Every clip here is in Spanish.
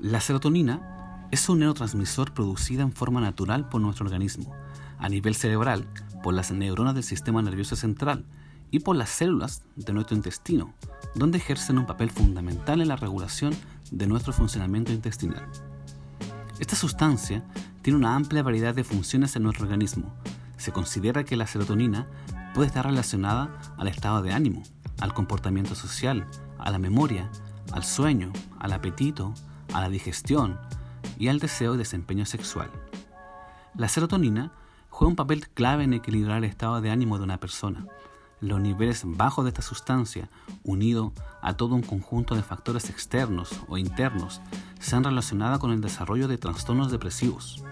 La serotonina es un neurotransmisor producida en forma natural por nuestro organismo, a nivel cerebral, por las neuronas del sistema nervioso central y por las células de nuestro intestino, donde ejercen un papel fundamental en la regulación de nuestro funcionamiento intestinal. Esta sustancia tiene una amplia variedad de funciones en nuestro organismo. Se considera que la serotonina puede estar relacionada al estado de ánimo, al comportamiento social, a la memoria, al sueño, al apetito, a la digestión y al deseo y desempeño sexual. La serotonina juega un papel clave en equilibrar el estado de ánimo de una persona. Los niveles bajos de esta sustancia, unido a todo un conjunto de factores externos o internos, se han relacionado con el desarrollo de trastornos depresivos.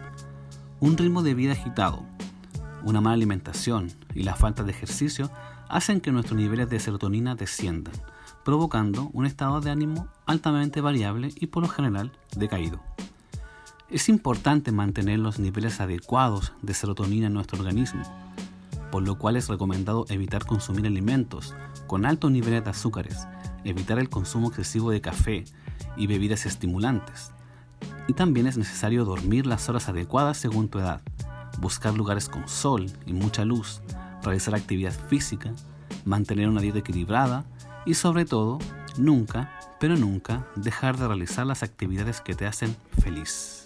Un ritmo de vida agitado, una mala alimentación y la falta de ejercicio hacen que nuestros niveles de serotonina desciendan, provocando un estado de ánimo altamente variable y por lo general decaído. Es importante mantener los niveles adecuados de serotonina en nuestro organismo, por lo cual es recomendado evitar consumir alimentos con altos niveles de azúcares, evitar el consumo excesivo de café y bebidas estimulantes. Y también es necesario dormir las horas adecuadas según tu edad, buscar lugares con sol y mucha luz, realizar actividad física, mantener una dieta equilibrada y sobre todo, nunca, pero nunca, dejar de realizar las actividades que te hacen feliz.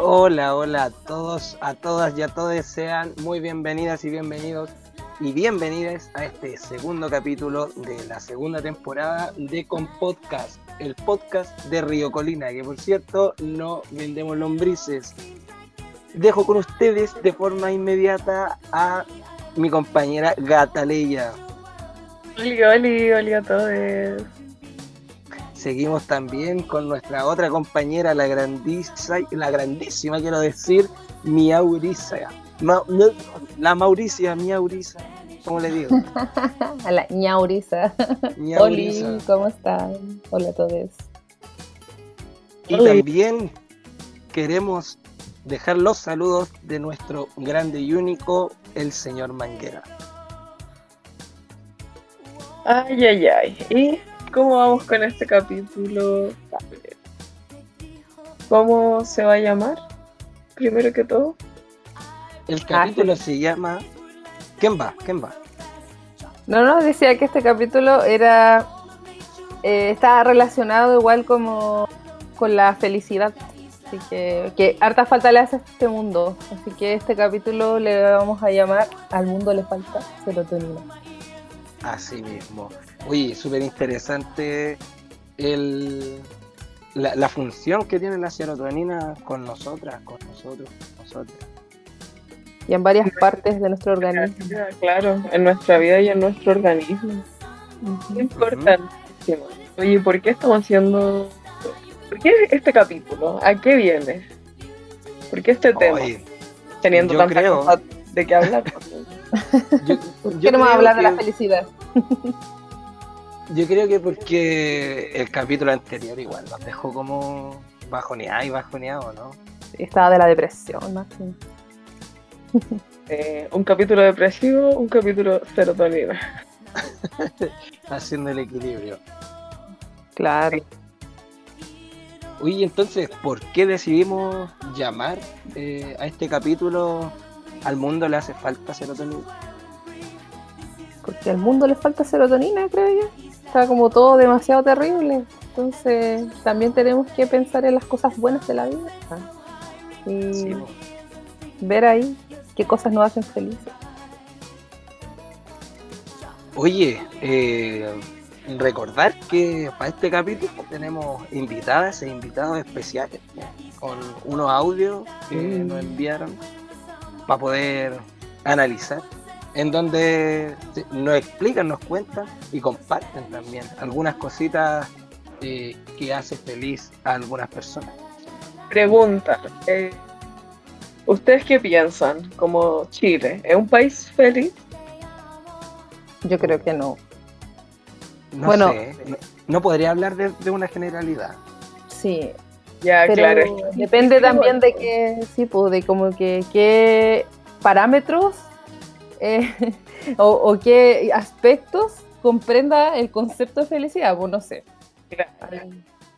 Hola, hola a todos, a todas y a todos. Sean muy bienvenidas y bienvenidos y bienvenidas a este segundo capítulo de la segunda temporada de Con Podcast, el podcast de Río Colina, que por cierto no vendemos lombrices. Dejo con ustedes de forma inmediata a mi compañera Gata Leia. Hola, hola a todos. Seguimos también con nuestra otra compañera, la grandísima, la grandísima quiero decir, Miaurisa. la Mauricia, Miaurisa, ¿cómo le digo? a la ñaurisa. Hola, ¿cómo están? Hola a todos. Y también queremos dejar los saludos de nuestro grande y único, el señor Manguera. Ay, ay, ay. ¿Y ¿Cómo vamos con este capítulo? ¿Cómo se va a llamar? Primero que todo. El capítulo se llama ¿Quién va? ¿Quién va? No, no, decía que este capítulo era eh, está relacionado igual como con la felicidad. Así que, que harta falta le hace a este mundo. Así que este capítulo le vamos a llamar Al mundo le falta serotonina. Así mismo. Oye, súper interesante el, la, función que tiene la serotonina con nosotras, con nosotros, con nosotras. Y en varias partes de nuestro organismo. Claro, en nuestra vida y en nuestro organismo. Importantísimo. Oye, ¿por qué estamos haciendo... ¿Por qué este capítulo? ¿A qué viene? ¿Por qué este tema? Teniendo tanta cosa de qué hablar. yo, Queremos hablar de la felicidad. Yo creo que porque el capítulo anterior igual nos dejó como bajoneado y bajoneado, ¿no? Estaba de la depresión, más eh, un capítulo depresivo, un capítulo serotonina. Haciendo el equilibrio. Claro. Oye, entonces, ¿por qué decidimos llamar eh, a este capítulo Al mundo le hace falta serotonina? Porque al mundo le falta serotonina, creo yo está como todo demasiado terrible. Entonces también tenemos que pensar en las cosas buenas de la vida y ver ahí qué cosas nos hacen felices. Oye, eh, recordar que para este capítulo tenemos invitadas e invitados especiales con unos audios que mm. nos enviaron para poder analizar en donde nos explican, nos cuentan y comparten también algunas cositas eh, que hace feliz a algunas personas. Pregunta, eh, ¿ustedes qué piensan como Chile? ¿Es un país feliz? Yo creo que no. No bueno, sé, no, podría hablar de, una generalidad. Sí, ya, claro. Depende también de qué, sí, pues, de como que qué parámetros eh, o, qué aspectos comprenda el concepto de felicidad, pues no sé.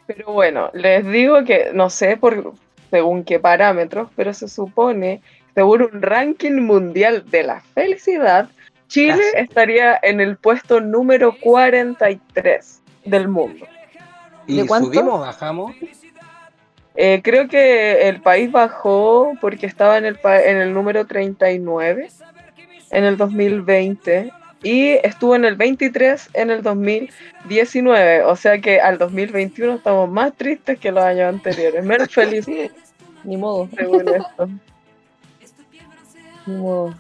Pero bueno, les digo que no sé por según qué parámetros, pero se supone, según un ranking mundial de la felicidad, Chile estaría en el puesto número 43 del mundo. ¿Y subimos o bajamos? Eh, creo que el país bajó porque estaba en el, en el número 39 en el 2020 y estuvo en el 23 en el 2019. O sea que al 2021 estamos más tristes que los años anteriores, menos felices. Ni modo. Ni modo.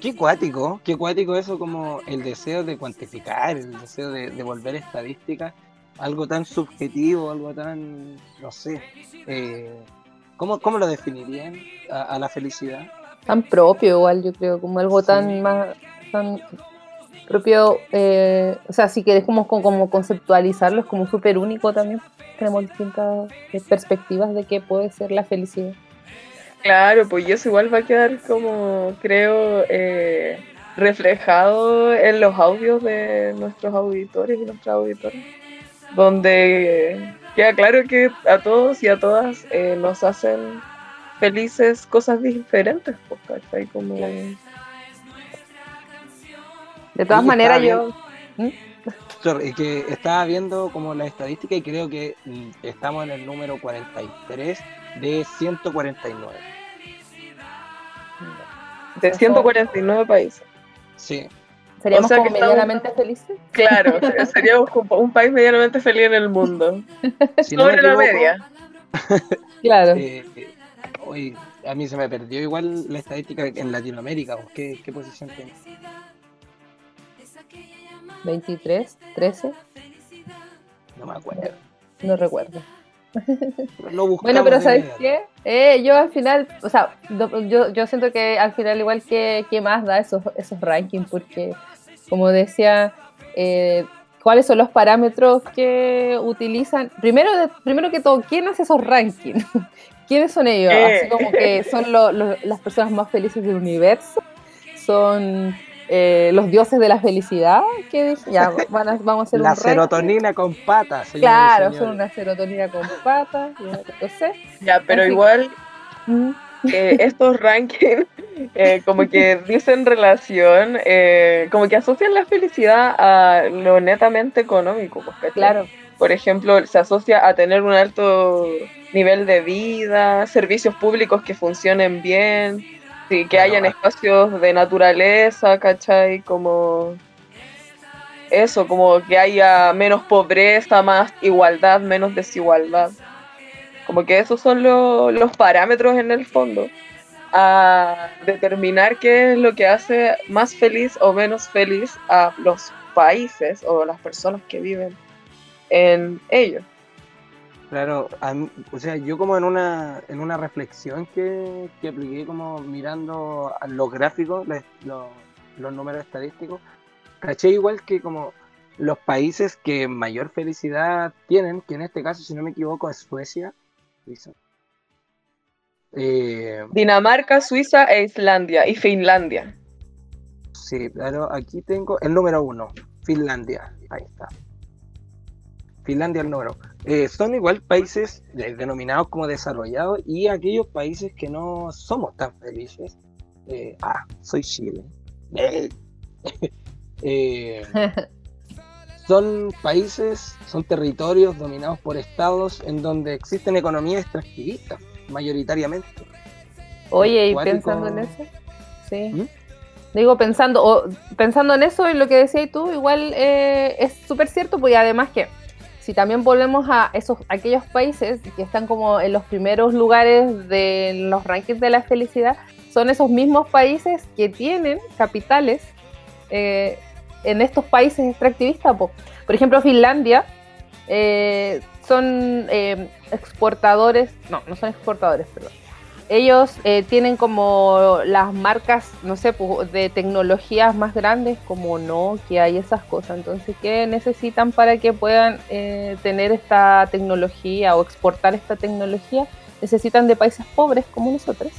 Qué cuático, qué cuático eso como el deseo de cuantificar, el deseo de, de volver estadística algo tan subjetivo, algo tan, no sé, eh, ¿cómo, lo definirían a, la felicidad? Tan propio igual, yo creo, como algo tan más, tan propio, eh, o sea, si querés como, como conceptualizarlo, es como súper único también, tenemos distintas eh, perspectivas de qué puede ser la felicidad. Claro, pues eso igual va a quedar como, creo, reflejado en los audios de nuestros auditores y nuestras auditoras donde queda claro que a todos y a todas eh, nos hacen felices cosas diferentes, pues, Como... De todas maneras, yo... ¿Mm? que estaba viendo como la estadística y creo que mm, estamos en el número 43 de 149. De 149 países. Sí. ¿Seríamos como medianamente felices? Claro, seríamos un país medianamente feliz en el mundo. Sobre la media. claro. Eh, hoy a mí se me perdió igual la estadística en Latinoamérica. ¿Qué, qué posición tiene? 23, 13. No me acuerdo. No, recuerdo. bueno, pero ¿sabes qué? Eh, yo al final, o sea, yo, yo siento que al final igual que, que más da esos, esos rankings, porque como decía, eh, cuáles son los parámetros que utilizan. Primero, primero que todo, ¿quién hace esos rankings? ¿Quiénes son ellos? Así eh. como que son las personas más felices del universo. Son eh, los dioses de la felicidad. Que ya van a, vamos a hacer la serotonina con patas. Claro, son una serotonina con patas. Ya, sé. ya pero igual estos rankings eh, como que dicen relación, eh, como que asocian la felicidad a lo netamente económico. Pues, claro. Por ejemplo, se asocia a tener un alto nivel de vida, servicios públicos que funcionen bien, sí, que hayan espacios de naturaleza, ¿cachai? Como eso, como que haya menos pobreza, más igualdad, menos desigualdad. Como que esos son los parámetros en el fondo a determinar qué es lo que hace más feliz o menos feliz a los países o las personas que viven en ellos. Claro, o sea, yo como en una, en una reflexión que, que apliqué como mirando a los gráficos, los, los números estadísticos, caché igual que como los países que mayor felicidad tienen, que en este caso, si no me equivoco, es Suecia, eh, Dinamarca, Suiza e Islandia y Finlandia. Sí, claro, aquí tengo el número uno, Finlandia. Ahí está. Finlandia el número. Eh, son igual países denominados como desarrollados y aquellos países que no somos tan felices. Eh, ah, soy Chile. son países, son territorios dominados por estados en donde existen economías extractivistas, mayoritariamente. Oye, y pensando en eso, sí. ¿Mm? Digo, pensando, o, pensando en eso y lo que decías tú, igual eh, es súper cierto, pues además que si también volvemos a esos aquellos países que están como en los primeros lugares de los rankings de la felicidad, son esos mismos países que tienen capitales eh, en estos países extractivistas. Por ejemplo, Finlandia eh, son eh, exportadores, no, no son exportadores, perdón. Ellos tienen como las marcas, no sé, de tecnologías más grandes como Nokia y esas cosas. Entonces, ¿qué necesitan para que puedan tener esta tecnología o exportar esta tecnología? Necesitan de países pobres como nosotros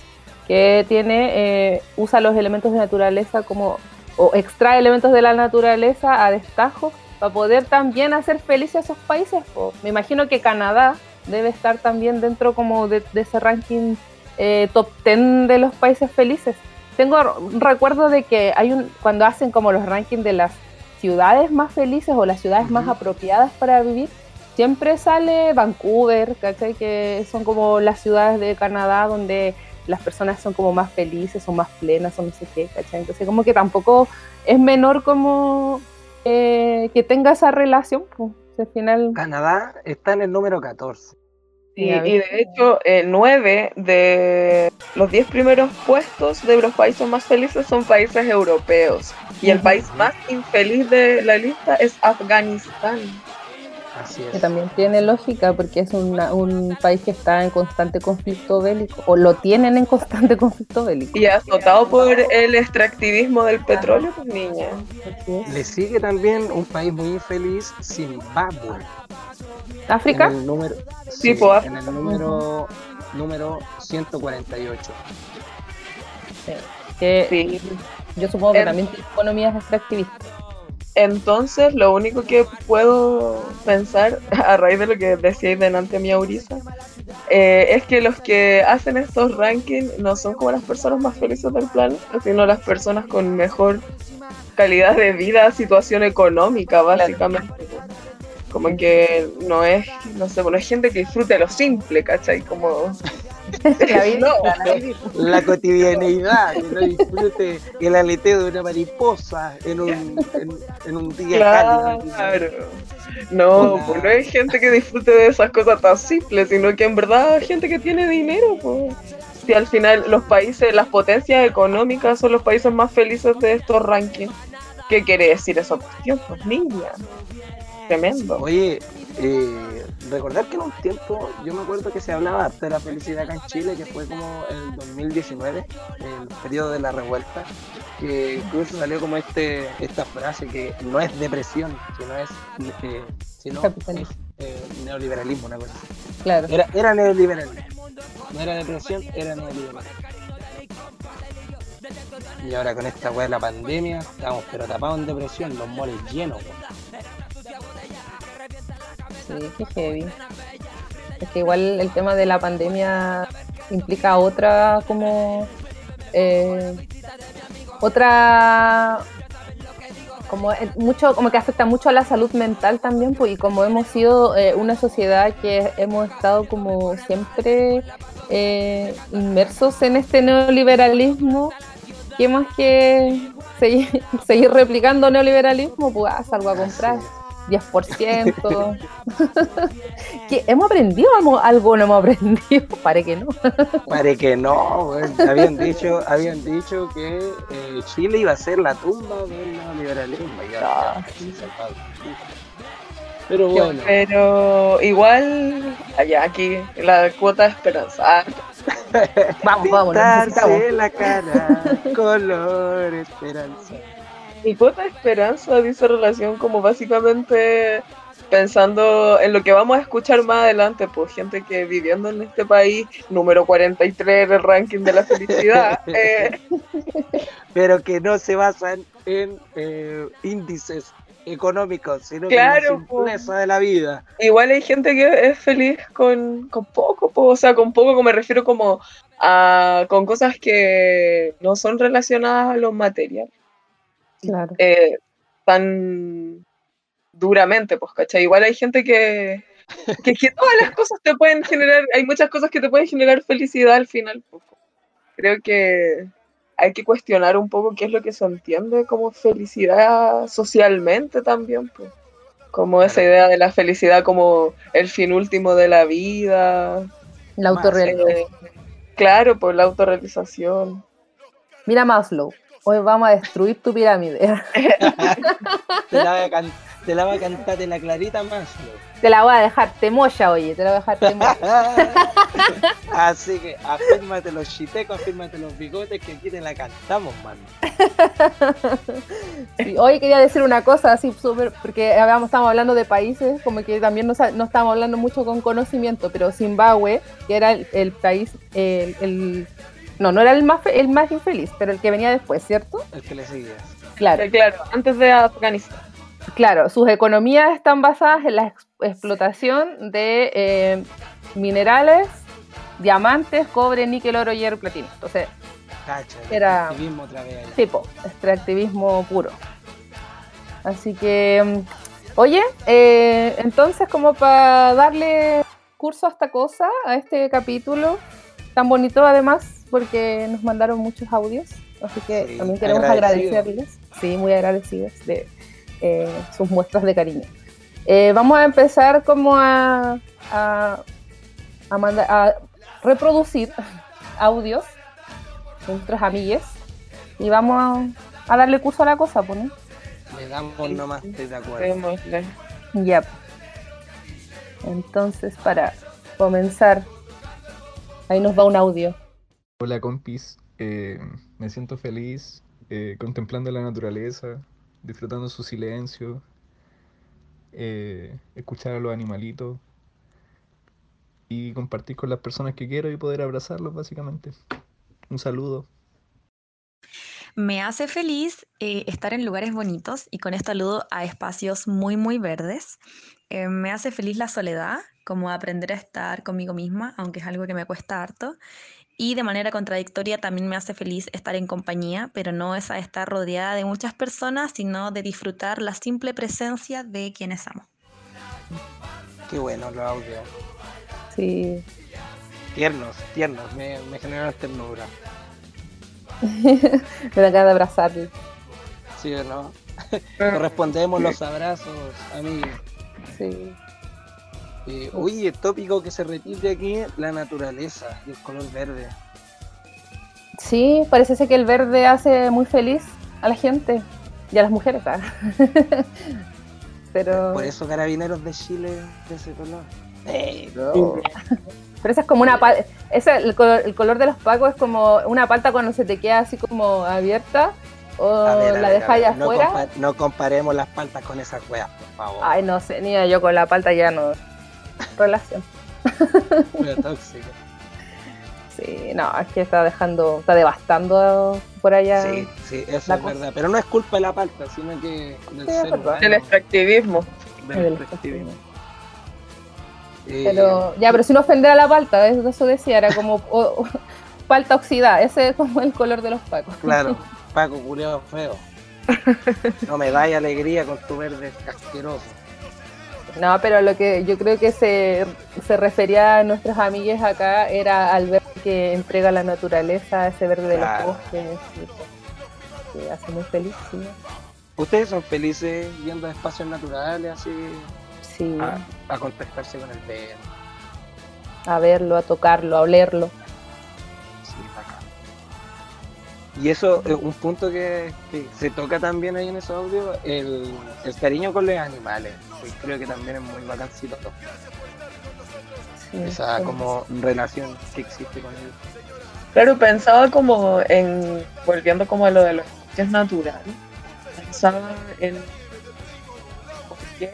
que tiene, eh, usa los elementos de naturaleza como, o extrae elementos de la naturaleza a destajo para poder también hacer felices a esos países. me imagino que Canadá debe estar también dentro como de, ese ranking eh, top 10 de los países felices. Tengo un recuerdo de que hay un, cuando hacen como los rankings de las ciudades más felices o las ciudades más apropiadas para vivir, siempre sale Vancouver, ¿cachai? Que son como las ciudades de Canadá donde las personas son como más felices, son más plenas, o no sé qué, ¿cachai? Entonces como que tampoco es menor como eh, que tenga esa relación, pues, al final... Canadá está en el número 14. Y de hecho, eh, nueve de los diez primeros puestos de los países más felices son países europeos. Y el país más infeliz de la lista es Afganistán. Que también tiene lógica porque es un país que está en constante conflicto bélico, o lo tienen en constante conflicto bélico. Y azotado por el extractivismo del petróleo, pues niña. Le sigue también un país muy infeliz, Zimbabue. ¿África? En el número, sí, pues, en el número, número 148. Que Yo supongo que también tiene economías extractivistas. Entonces, lo único que puedo pensar, a raíz de lo que decíais delante mi Aurisa, eh, es que los que hacen estos rankings no son como las personas más felices del planeta, sino las personas con mejor calidad de vida, situación económica, básicamente. Como que no es, no sé, bueno, es gente que disfrute lo simple, ¿cachai? Como la, cotidianeidad, que no disfrute el aleteo de una mariposa en un, en, un día claro. No, pues no hay gente que disfrute de esas cosas tan simples, sino que en verdad hay gente que tiene dinero, pues. Si al final los países, las potencias económicas son los países más felices de estos rankings, ¿qué quiere decir esa cuestión? Pues niña. Tremendo. Oye, eh, recordar que en un tiempo, yo me acuerdo que se hablaba de la felicidad acá en Chile, que fue como el 2019, el periodo de la revuelta, que incluso salió como este esta frase que no es depresión, sino es, eh, sino eh, neoliberalismo, una cosa. Claro. Era, era neoliberalismo. No era depresión, era neoliberalismo. Y ahora con esta weá de la pandemia, estamos pero tapados en depresión, los moles llenos, Sí, qué heavy. Es que igual el tema de la pandemia implica otra como eh, otra como mucho como que afecta mucho a la salud mental también pues y como hemos sido eh, una sociedad que hemos estado como siempre eh, inmersos en este neoliberalismo qué más que seguir, seguir replicando neoliberalismo pues ah, salgo a comprar 10%. ¿Qué, ¿Hemos aprendido algo? ¿No hemos aprendido? Pare que no. Pare que no. Habían, dicho, habían dicho que eh, Chile iba a ser la tumba del neoliberalismo. Ah, Pero bueno. Pero igual, allá aquí, la cuota de esperanza. Ah. vamos, vamos, la cara, color esperanza. Mi cuota de esperanza dice relación como básicamente pensando en lo que vamos a escuchar más adelante, pues gente que viviendo en este país, número 43 del ranking de la felicidad. Eh, Pero que no se basan en eh, índices económicos, sino claro, en la pues. de la vida. Igual hay gente que es feliz con, con poco, pues, o sea, con poco me refiero como a con cosas que no son relacionadas a los materiales claro. Eh, tan duramente, pues, ¿cachai? Igual hay gente que, que, todas las cosas te pueden generar, hay muchas cosas que te pueden generar felicidad al final. Pues. Creo que hay que cuestionar un poco qué es lo que se entiende como felicidad socialmente también. Pues. Como esa idea de la felicidad como el fin último de la vida. La autorrealización. Eh, claro, por la autorrealización. Mira Maslow, hoy vamos a destruir tu pirámide. te, la va a te la va a cantar de la clarita más. Te la voy a dejar temoya, oye, te la voy a dejar temoya. Así que afírmate los chitecos, afírmate los bigotes que aquí te la cantamos, mano. Sí, Hoy quería decir una cosa así súper, porque habíamos, estamos hablando de países, como que también no, no estamos hablando mucho con conocimiento, pero Zimbabue, que era el, el país, el, el- no, no era el más, fe- el más infeliz, pero el que venía después, ¿cierto? El que le seguías. Claro, Eh, Claro, antes de Afganistán. claro, sus economías están basadas en la ex- explotación de eh, minerales, diamantes, cobre, níquel, oro, hierro y platino. Entonces, Cacha, Era- el activismo otra vez allá. tipo, extractivismo puro. Así que, mm, oye, eh, entonces como para darle curso a esta cosa, a este capítulo, tan bonito además, porque nos mandaron muchos audios, así que Sí, también queremos agradecerles, sí, muy agradecidos de eh, sus muestras de cariño. Eh, vamos a empezar como a, a, a manda- a reproducir audios de nuestros amigues y vamos a, a darle curso a la cosa, pues, ¿no? Le damos nomás, estoy de acuerdo. Ya. Entonces, para comenzar, ahí nos va un audio. Hola compis, Eh, me siento feliz eh, contemplando la naturaleza, disfrutando su silencio, eh, escuchar a los animalitos y compartir con las personas que quiero y poder abrazarlos básicamente. Un saludo. Me hace feliz estar en lugares bonitos y con esto aludo a espacios muy, muy verdes. Me hace feliz la soledad, como aprender a estar conmigo misma, aunque es algo que me cuesta harto. Y de manera contradictoria también me hace feliz estar en compañía, pero no esa de estar rodeada de muchas personas, sino de disfrutar la simple presencia de quienes amo. Qué bueno los audios. Sí. Tiernos, tiernos, me, me generaron ternura. Me da ganas de abrazarle. ¿Sí o no? Correspondemos los abrazos, amigos. Sí. Eh, uy, el tópico que se repite aquí, la naturaleza y el color verde. Sí, parece ser que el verde hace muy feliz a la gente y a las mujeres. ¿ah? Pero, Por eso carabineros de Chile de ese color. Pero esa es como una palta. el, color, el color de los pacos es como una palta cuando se te queda así como abierta o ver, la dejáis no afuera. compa- No, comparemos las paltas con esas weas, por favor. Ay, no sé, ni yo con la palta ya no. Relación. Tóxica. Sí, no, es que está dejando, está devastando por allá. Sí, sí, eso es cosa. verdad. Pero no es culpa de la palta, sino que del Sí, ser humano. El extractivismo. del Del extractivismo. Eh, Pero, ya, pero sin ofender a la palta, eso eso decía, era como o- o- palta oxidada, ese es como el color de los pacos. Claro, Paco, culeado feo. No me dais alegría con tu verde asqueroso. No, pero lo que yo creo que se, se refería a nuestros amigues acá era al verde que entrega la naturaleza, ese verde de los bosques, que hace muy feliz, sí. ¿Ustedes son felices yendo a espacios naturales así Sí, a, a contactarse con el verde? a verlo, a tocarlo, a olerlo. Sí, bacán. Y eso es un punto que, que se toca también ahí en esos audios, el, el cariño con los animales. Que creo que también es muy bacancito Sí, esa sí. como relación que existe con ellos. Claro, pensaba como en, volviendo como a lo de los espacios naturales, pensaba en por qué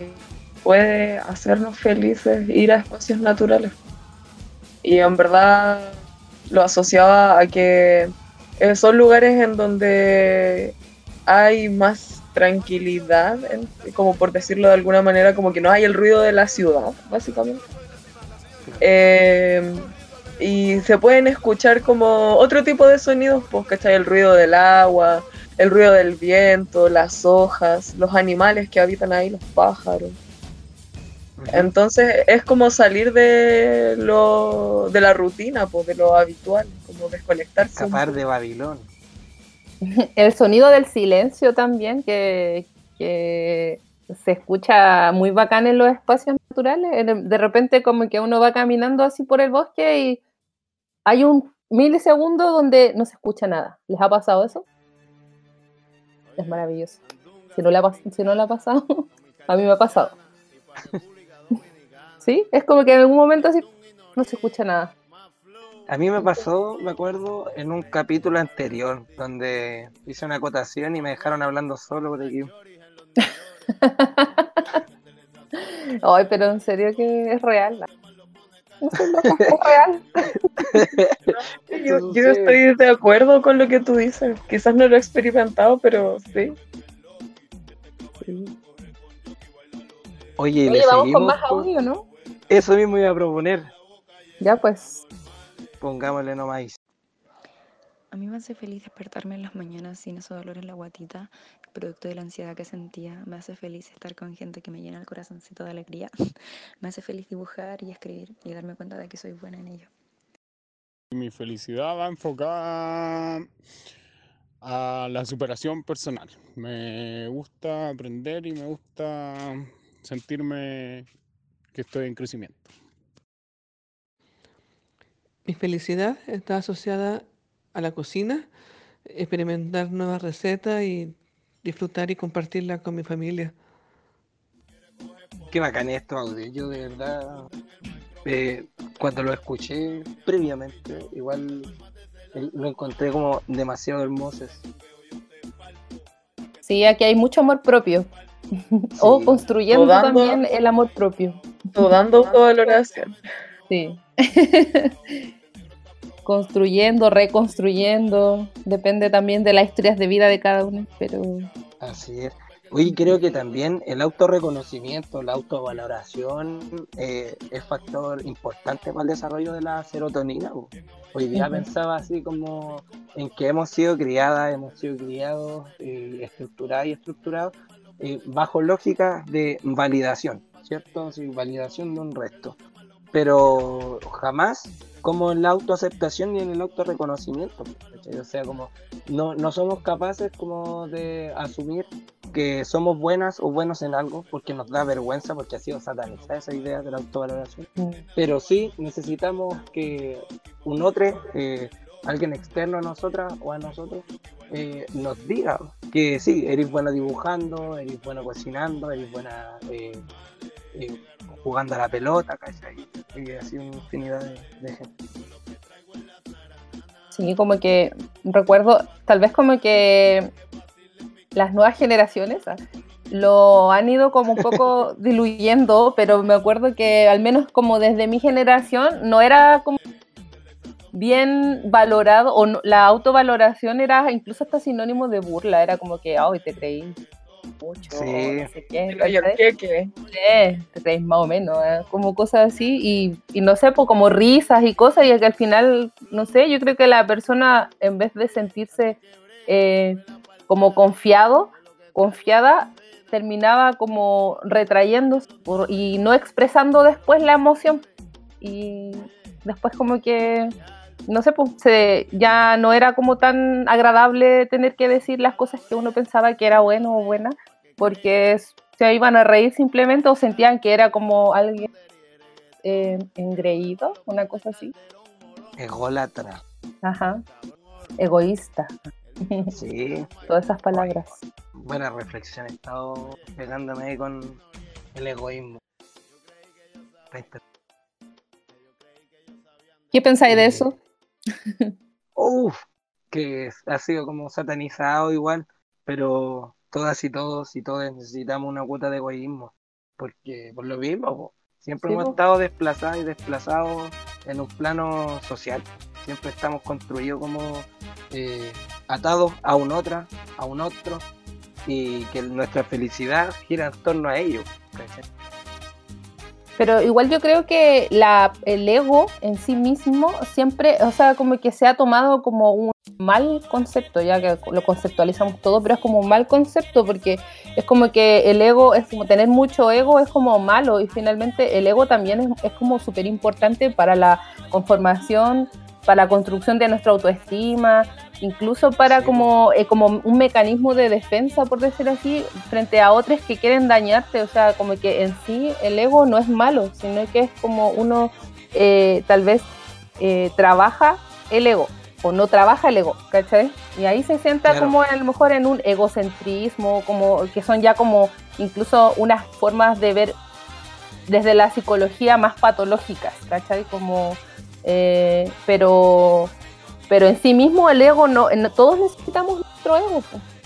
eh, puede hacernos felices ir a espacios naturales. Y en verdad lo asociaba a que son lugares en donde hay más tranquilidad, como por decirlo de alguna manera, como que no hay el ruido de la ciudad, básicamente. Eh, y se pueden escuchar como otro tipo de sonidos, pues, ¿cachai? El ruido del agua, el ruido del viento, las hojas, los animales que habitan ahí, los pájaros. Entonces es como salir de lo de la rutina, pues, de lo habitual, como desconectarse. Escapar de Babilón. El sonido del silencio también, que, se escucha muy bacán en los espacios naturales. De repente como que uno va caminando así por el bosque y hay un milisegundo donde no se escucha nada. ¿Les ha pasado eso? Es maravilloso. Si no le ha, si no le ha pasado, a mí me ha pasado. ¿Sí? Es como que en algún momento así no se escucha nada. A mí me pasó, me acuerdo, en un capítulo anterior, donde hice una acotación y me dejaron hablando solo por aquí. Ay, pero en serio que es real. No sé, es real. yo, yo estoy de acuerdo con lo que tú dices. Quizás no lo he experimentado, pero sí. Oye, Oye vamos con más audio, ¿no? Eso mismo iba a proponer. Ya pues. Pongámosle nomás. A mí me hace feliz despertarme en las mañanas sin ese dolor en la guatita, producto de la ansiedad que sentía. Me hace feliz estar con gente que me llena el corazoncito de alegría. Me hace feliz dibujar y escribir y darme cuenta de que soy buena en ello. Mi felicidad va enfocada a la superación personal. Me gusta aprender y me gusta sentirme que estoy en crecimiento. Mi felicidad está asociada a la cocina, experimentar nuevas recetas y disfrutar y compartirla con mi familia. Qué bacán esto, audio. Yo de verdad, eh, cuando lo escuché previamente, igual eh, lo encontré como demasiado hermoso. Sí, aquí hay mucho amor propio. o construyendo también el amor propio. O dando autovaloración. Sí. Construyendo, reconstruyendo. Depende también de las historias de vida de cada uno, pero. Así es. Hoy creo que también el autorreconocimiento, la autovaloración eh, es factor importante para el desarrollo de la serotonina. Hoy día pensaba así como en que hemos sido criadas, hemos sido criados, eh, estructuradas y estructurados eh, bajo lógica de validación, ¿cierto? Sí, validación de un resto. Pero jamás como en la autoaceptación ni en el autorreconocimiento. O sea, como no, no somos capaces como de asumir que somos buenas o buenos en algo porque nos da vergüenza porque ha sido satanizada esa idea de la autovaloración. Mm. Pero sí necesitamos que un otro, eh, alguien externo a nosotras o a nosotros, eh, nos diga que sí, eres buena dibujando, eres buena cocinando, eres buena eh, jugando a la pelota, ¿cachai? Y así una infinidad de, gente. Sí, como que recuerdo, tal vez como que las nuevas generaciones ¿ah? lo han ido como un poco diluyendo, pero me acuerdo que al menos como desde mi generación no era como bien valorado, o la autovaloración era incluso hasta sinónimo de burla, era como que, ay, te creí mucho, sí. no sé qué. te crees más o menos, ¿eh? como cosas así, y, no sé, pues como risas y cosas, y que al final, no sé, yo creo que la persona, en vez de sentirse eh, como confiado, confiada, terminaba como retrayéndose y no expresando después la emoción. Y después como que no sé, pues ya no era como tan agradable tener que decir las cosas que uno pensaba que era bueno o buena, porque se iban a reír simplemente o sentían que era como alguien eh, engreído, una cosa así. Ególatra. Ajá. Egoísta. Sí. Todas esas palabras. Buena reflexión, he estado pegándome con el egoísmo. ¿Qué pensáis de eso? Uf, que ha sido como satanizado igual, pero todas y todos y todas necesitamos una cuota de egoísmo, porque por lo mismo, siempre hemos estado desplazados y desplazados en un plano social, siempre estamos construidos como eh, atados a un otra, a un otro, y que nuestra felicidad gira en torno a ellos. Pero igual yo creo que la, el ego en sí mismo siempre, o sea, como que se ha tomado como un mal concepto, ya que lo conceptualizamos todo, pero es como un mal concepto porque es como que el ego, es como tener mucho ego es como malo y finalmente el ego también es, es como súper importante para la conformación, para la construcción de nuestra autoestima, incluso para como, eh, como un mecanismo de defensa, por decir así, frente a otros que quieren dañarte. O sea, como que en sí el ego no es malo, sino que es como uno eh, tal vez eh, trabaja el ego o no trabaja el ego, ¿cachai? Y ahí se sienta como a lo mejor en un egocentrismo, como que son ya como incluso unas formas de ver desde la psicología más patológicas, ¿cachai? Como, pero pero en sí mismo el ego, no, todos necesitamos nuestro ego,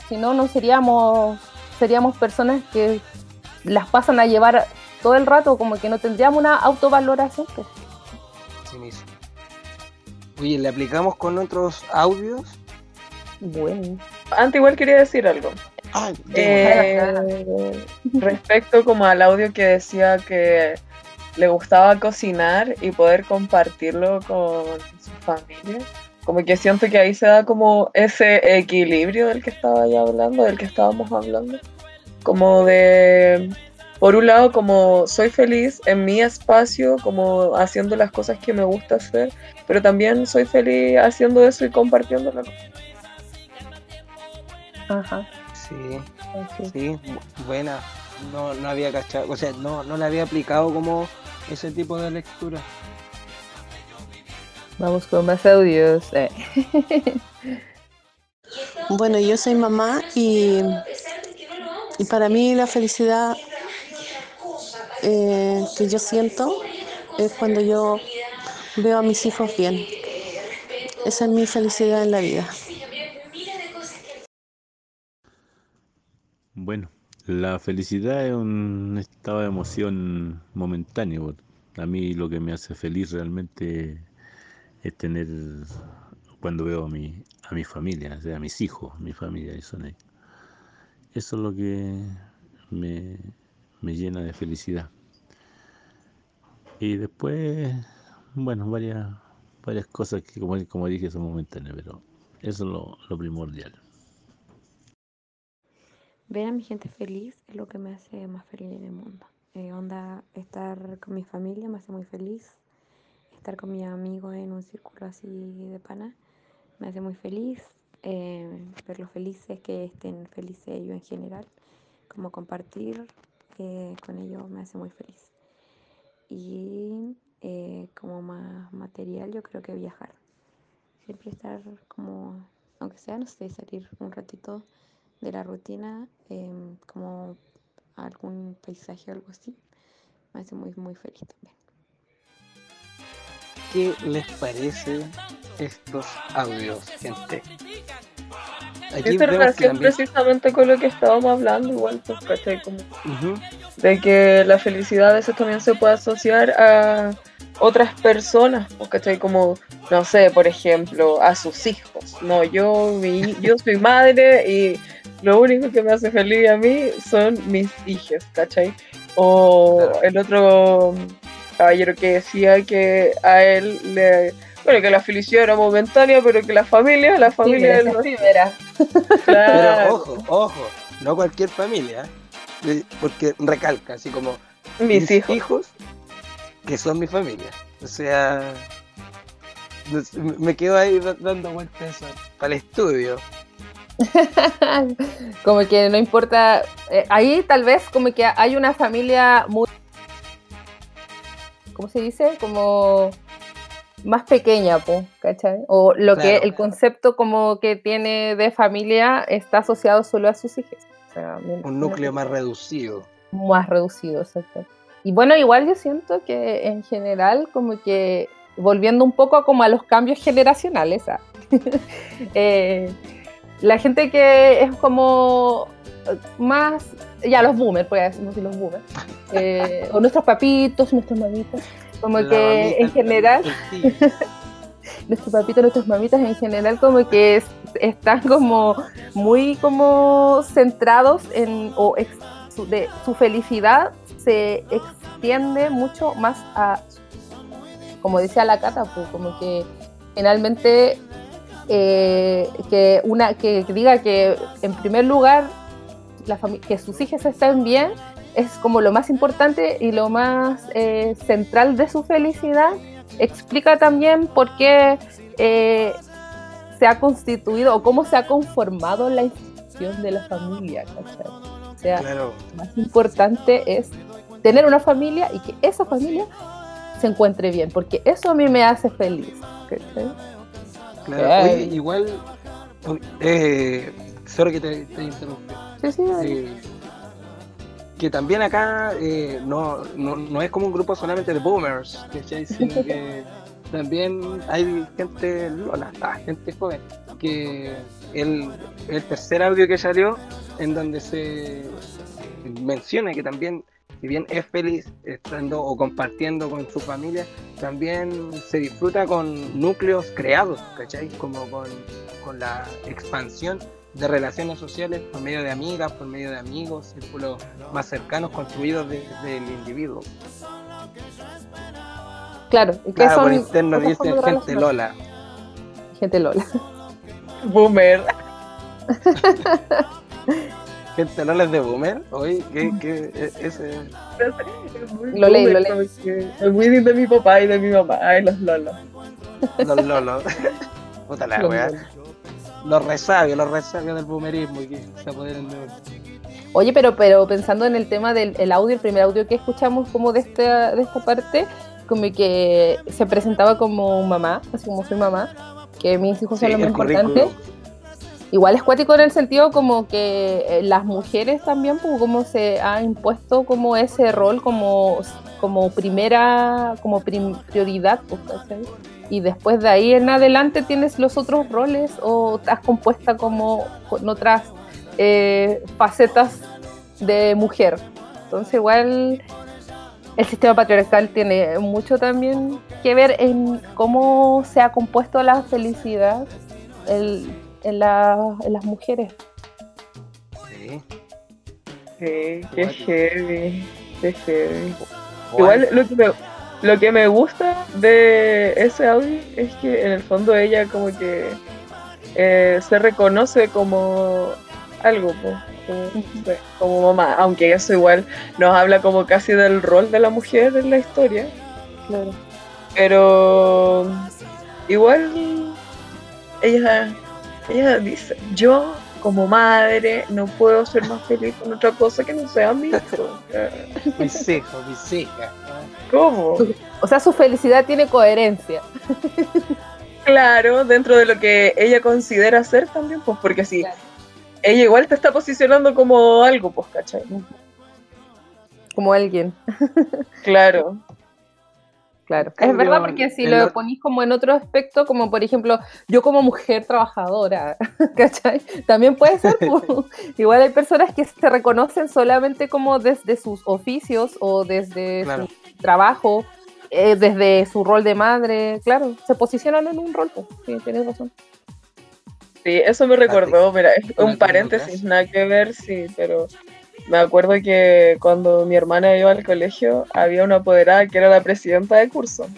si no, no seríamos, seríamos personas que las pasan a llevar todo el rato, como que no tendríamos una autovaloración. Pues. Sí mismo. Oye, ¿le aplicamos con otros audios? Bueno. Antes igual quería decir algo. Eh, respecto como al audio que decía que le gustaba cocinar y poder compartirlo con su familia. Como que siento que ahí se da como ese equilibrio del que estaba ya hablando, del que estábamos hablando. Como de, por un lado, como soy feliz en mi espacio, como haciendo las cosas que me gusta hacer, pero también soy feliz haciendo eso y compartiéndolo. Ajá. Sí, sí, buena. No, no había cachado, o sea, no, no le había aplicado como ese tipo de lectura. Vamos con más audios. Eh. Bueno, yo soy mamá y, y para mí la felicidad eh, que yo siento es cuando yo veo a mis hijos bien. Esa es mi felicidad en la vida. Bueno, la felicidad es un estado de emoción momentáneo. A mí lo que me hace feliz realmente es tener, cuando veo a mi, a mi familia, o sea, a mis hijos, mi familia, y son ahí. Eso es lo que me, llena de felicidad. Y después, bueno, varias, varias cosas que, como, como dije, son momentáneas, pero eso es lo, lo primordial. Ver a mi gente feliz es lo que me hace más feliz en el mundo. Eh, onda, estar con mi familia me hace muy feliz estar con mis amigos en un círculo así de pana me hace muy feliz. Eh, verlos felices, que estén felices ellos en general, como compartir eh, con ellos me hace muy feliz. Y eh, como más material, yo creo que viajar. Siempre estar como, aunque sea, no sé, salir un ratito de la rutina, em, como algún paisaje o algo así, me hace muy, muy feliz también. ¿Qué les parece estos audios, gente? Aquí relación precisamente con lo que estábamos hablando, igual, pues, Como, De que la felicidad a veces también se puede asociar a otras personas, pues, ¿cachai? Como, no sé, por ejemplo, a sus hijos. No, yo, yo soy madre y lo único que me hace feliz a mí son mis hijos, ¿cachai? O el otro caballero que decía que a él le bueno que la felicidad era momentánea pero que la familia la familia sí, primera pero ojo ojo no cualquier familia ¿eh? porque recalca así como mis, hijos. que son mi familia o sea me quedo ahí dando vueltas para el estudio como que no importa eh, ahí tal vez como que hay una familia muy ¿cómo se dice? Como más pequeña, ¿cachai? O lo que el concepto como que tiene de familia está asociado solo a sus hijos. un núcleo más reducido. Más reducido, exacto. Y bueno, igual yo siento que en general, como que volviendo un poco como a los cambios generacionales, ¿ah? eh, la gente que es como más, ya los boomers, pues decir los boomers, eh, o nuestros papitos, nuestras mamitas, como que en general, nuestros papitos, nuestras mamitas en general como que están como muy como centrados en, o su, de, su felicidad se extiende mucho más a, como decía la Cata, pues, como que finalmente eh, que una que diga que en primer lugar que sus hijas estén bien es como lo más importante y lo más eh, central de su felicidad. Explica también por qué eh, se ha constituido o cómo se ha conformado la institución de la familia, ¿cachai? O sea, Claro. lo más importante es tener una familia y que esa familia se encuentre bien, porque eso a mí me hace feliz. ¿cachai? Claro, oye, igual, eh, sorry que te, te interrumpí. Sí, sí, Eh, que también acá eh, no, no, no es como un grupo solamente de boomers, ¿cachai? Sino que también hay gente lola, ah, gente joven, que el, el tercer audio que salió, en donde se menciona que también, si bien es feliz estando o compartiendo con su familia, también se disfruta con núcleos creados, ¿cachai? Como con, con la expansión de relaciones sociales por medio de amigas, por medio de amigos, círculos más cercanos construidos desde el individuo. Claro, y que Claro, son por interno dicen gente. Lola. Gente Lola. Boomer. Gente Lola es de Boomer. Oye, que, que e- ese. Es muy Lo leí, lo leí. Es muy de mi papá y de mi mamá. Ay, los lolos. Los Lolos. Puta la wea. Los resabios, los resabios del boomerismo y que se apoderan de. Oye, pero, pero pensando en el tema del el audio, el primer audio que escuchamos como de esta, de esta parte, como que se presentaba como mamá, así como soy mamá, que mis hijos son Sí, lo más el importante. currículum. Igual es cuático en el sentido como que eh, las mujeres también, pues, como se ha impuesto como ese rol como, como primera, como prim- prioridad, pues, ¿cachai? Y después de ahí en adelante tienes los otros roles o estás compuesta como con otras eh, facetas de mujer. Entonces igual el sistema patriarcal tiene mucho también que ver en cómo se ha compuesto la felicidad el- en, la- en las mujeres. Sí. Sí, qué heavy. Qué heavy. Igual lo que, me, lo que me gusta de ese audio es que en el fondo ella como que eh, se reconoce como algo, po, como, como mamá, aunque eso igual nos habla como casi del rol de la mujer en la historia, Claro. pero igual ella, ella dice, yo como madre no puedo ser más feliz con otra cosa que no sea mi hijo. Mis hijos, mis hijas. ¿Cómo? O sea, su felicidad tiene coherencia. Claro, dentro de lo que ella considera ser también, pues porque si Claro. ella igual te está posicionando como algo, pues, ¿cachai? Como alguien. Claro. Claro, es verdad porque si lo la- ponís como en otro aspecto, como por ejemplo, yo como mujer trabajadora, ¿cachai? También puede ser, po. igual hay personas que se reconocen solamente como desde sus oficios o desde Claro. su trabajo, eh, desde su rol de madre, claro, se posicionan en un rol, pues. sí, tienes razón. Sí, eso me recordó, mira, un paréntesis, nada que ver, sí, pero me acuerdo que cuando mi hermana iba al colegio había una apoderada que era la presidenta de curso,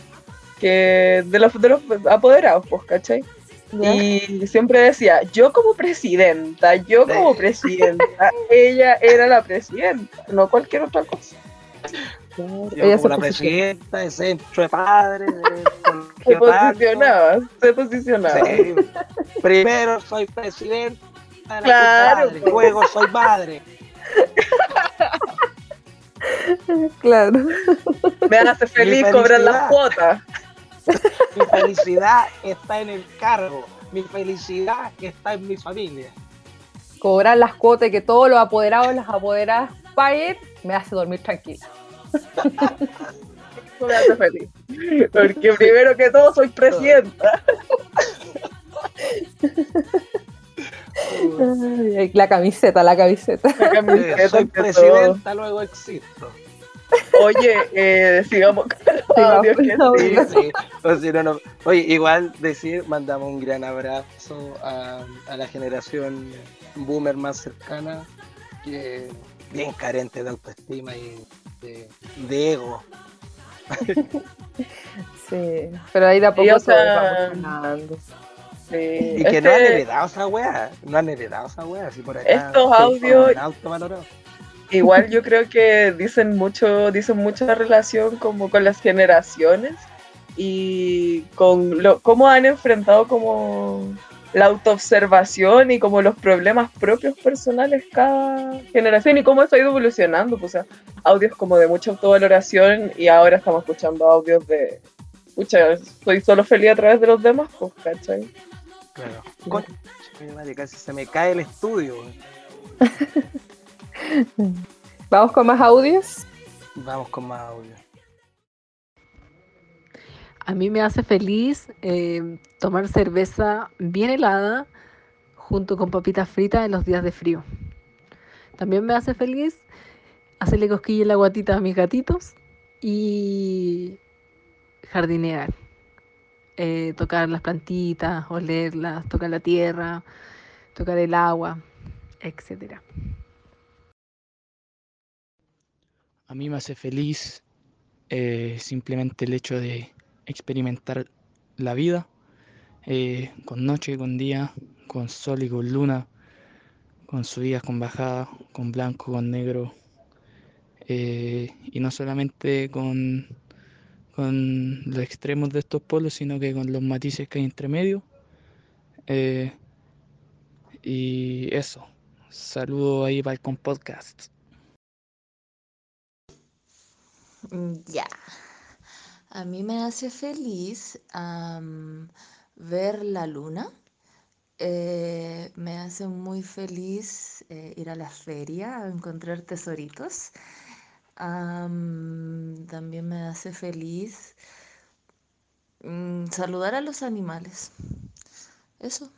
que de los, de los apoderados, pues, ¿cachai? Y siempre decía, yo como presidenta, yo como presidenta, ella era la presidenta, no cualquier otra cosa. Yo Ella como la presidenta de centro de padres, de Se tanto. posicionaba, se posicionaba. Sí. Primero soy presidenta, Claro, padre, luego soy madre. Claro. Me hace feliz cobrar las cuotas. Mi felicidad está en el cargo. Mi felicidad está en mi familia. Cobrar las cuotas y que todos los apoderados, las apoderadas paguen, me hace dormir tranquila. Eso me hace feliz. Porque primero que todo soy presidenta. La camiseta, la camiseta. La camiseta soy todo. presidenta, luego existo. Oye, eh, sigamos con los Sigamos audios con que sí. audios. Sí, o no, no. Oye, igual decir, mandamos un gran abrazo a, a la generación boomer más cercana, que bien carente de autoestima y de, de ego. Sí, pero ahí de a poco Y, o todos sea, vamos sanando. Sí, Y que no han este- heredado esa weá, no han heredado esa weá, así por acá. Estos audios-. Igual yo creo que dicen mucho, dicen mucha relación como con las generaciones y con lo, cómo han enfrentado como la autoobservación y como los problemas propios personales cada generación y cómo eso ha ido evolucionando. Pues, o sea, audios como de mucha autovaloración y ahora estamos escuchando audios de, escucha, soy solo feliz a través de los demás, pues, ¿cachai? Claro. Con- Ay, madre, casi se me cae el estudio. Vamos con más audios. Vamos con más audio. A mí me hace feliz eh, tomar cerveza bien helada junto con papitas fritas en los días de frío. También me hace feliz hacerle cosquilla en la guatita a mis gatitos y jardinear. Eh, tocar las plantitas, olerlas, tocar la tierra, tocar el agua, etcétera. A mí me hace feliz eh, simplemente el hecho de experimentar la vida eh, con noche, con día, con sol y con luna, con subidas, con bajadas, con blanco, con negro, y no solamente con, con los extremos de estos polos, sino que con los matices que hay entre medio. Eh, y eso, saludo ahí con podcast. Ya. A mí me hace feliz am, ver la luna. Eh, me hace muy feliz eh, ir a la feria a encontrar tesoritos. Am, también me hace feliz mm, saludar a los animales. Eso.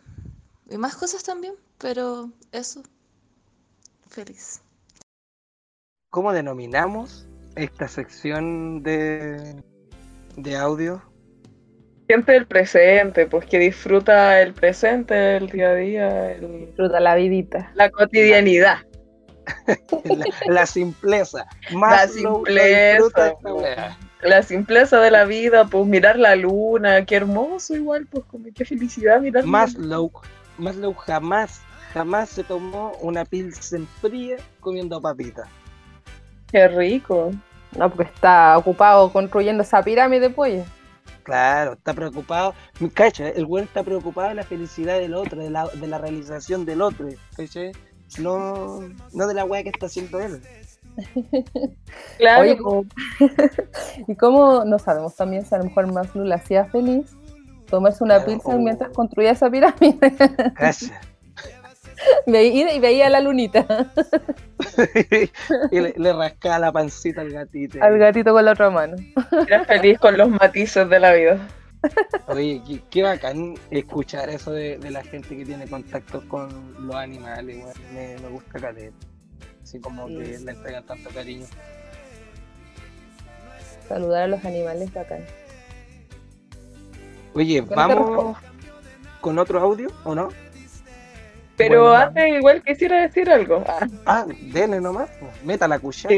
Y más cosas también, pero eso. Feliz. ¿Cómo denominamos esta sección de, de audio? Gente del presente, pues que disfruta el presente, el día a día, el- Disfruta la vidita. la cotidianidad. La, la simpleza. La Más disfruta simpleza, weá. la simpleza de la vida, pues mirar la luna, qué hermoso igual, pues como qué felicidad mirar la Maslow, Maslow jamás, jamás se tomó una pilsen fría comiendo papitas. Qué rico. No, porque está ocupado construyendo esa pirámide, pues. Claro, está preocupado. Cacha, el güey está preocupado de la felicidad del otro, de la, de la realización del otro. ¿cachai? No, no de la weá que está haciendo él. Claro, Oye, ¿cómo- y cómo no sabemos también si a lo mejor Maslow le hacía feliz tomarse una Claro, pilsen o- mientras construía esa pirámide. Veía- y veía la lunita y le, le rascaba la pancita al gatito. al gatito con la otra mano. Era feliz con los matices de la vida. Oye, qué, qué bacán escuchar eso de, de la gente que tiene contacto con los animales. Me, me gusta caleta. Así como Sí. que le entregan tanto cariño. Saludar a los animales bacán. Oye, Con ¿vamos con otro audio o no? Pero Bueno, antes igual quisiera decir algo. Ah, Ah, dele nomás. Meta la cuchara.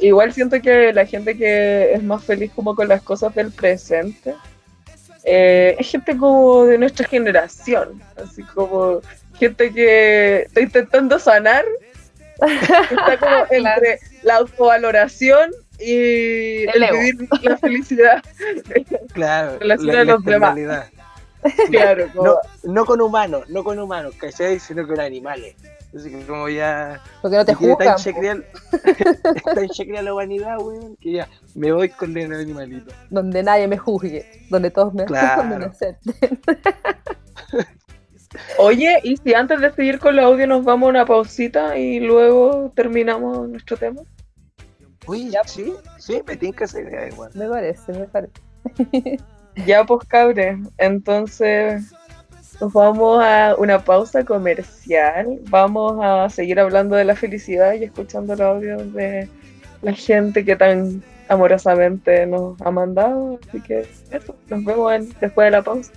igual siento que la gente que es más feliz como con las cosas del presente eh, es gente como de nuestra generación. Así como gente que está intentando sanar. que está como entre la autovaloración y El vivir la felicidad. Claro, relación la, a la los demás. externalidad. Claro, como- No, no con humanos, no con humanos, ¿cachai? Sino con animales. Así que como ya... Porque no te tiene juzgan. checreal- tan checreal la humanidad, weón, que ya me voy con el animalito. Donde nadie me juzgue. Donde todos me Claro. donde me acepten. Oye, y si antes de seguir con el audio nos vamos a una pausita y luego terminamos nuestro tema. Uy, sí, sí, me tinca esa idea igual. Me parece, me parece. Ya, pues cabres, entonces nos vamos a una pausa comercial. Vamos a seguir hablando de la felicidad y escuchando los audios de la gente que tan amorosamente nos ha mandado. Así que eso, nos vemos en- después de la pausa.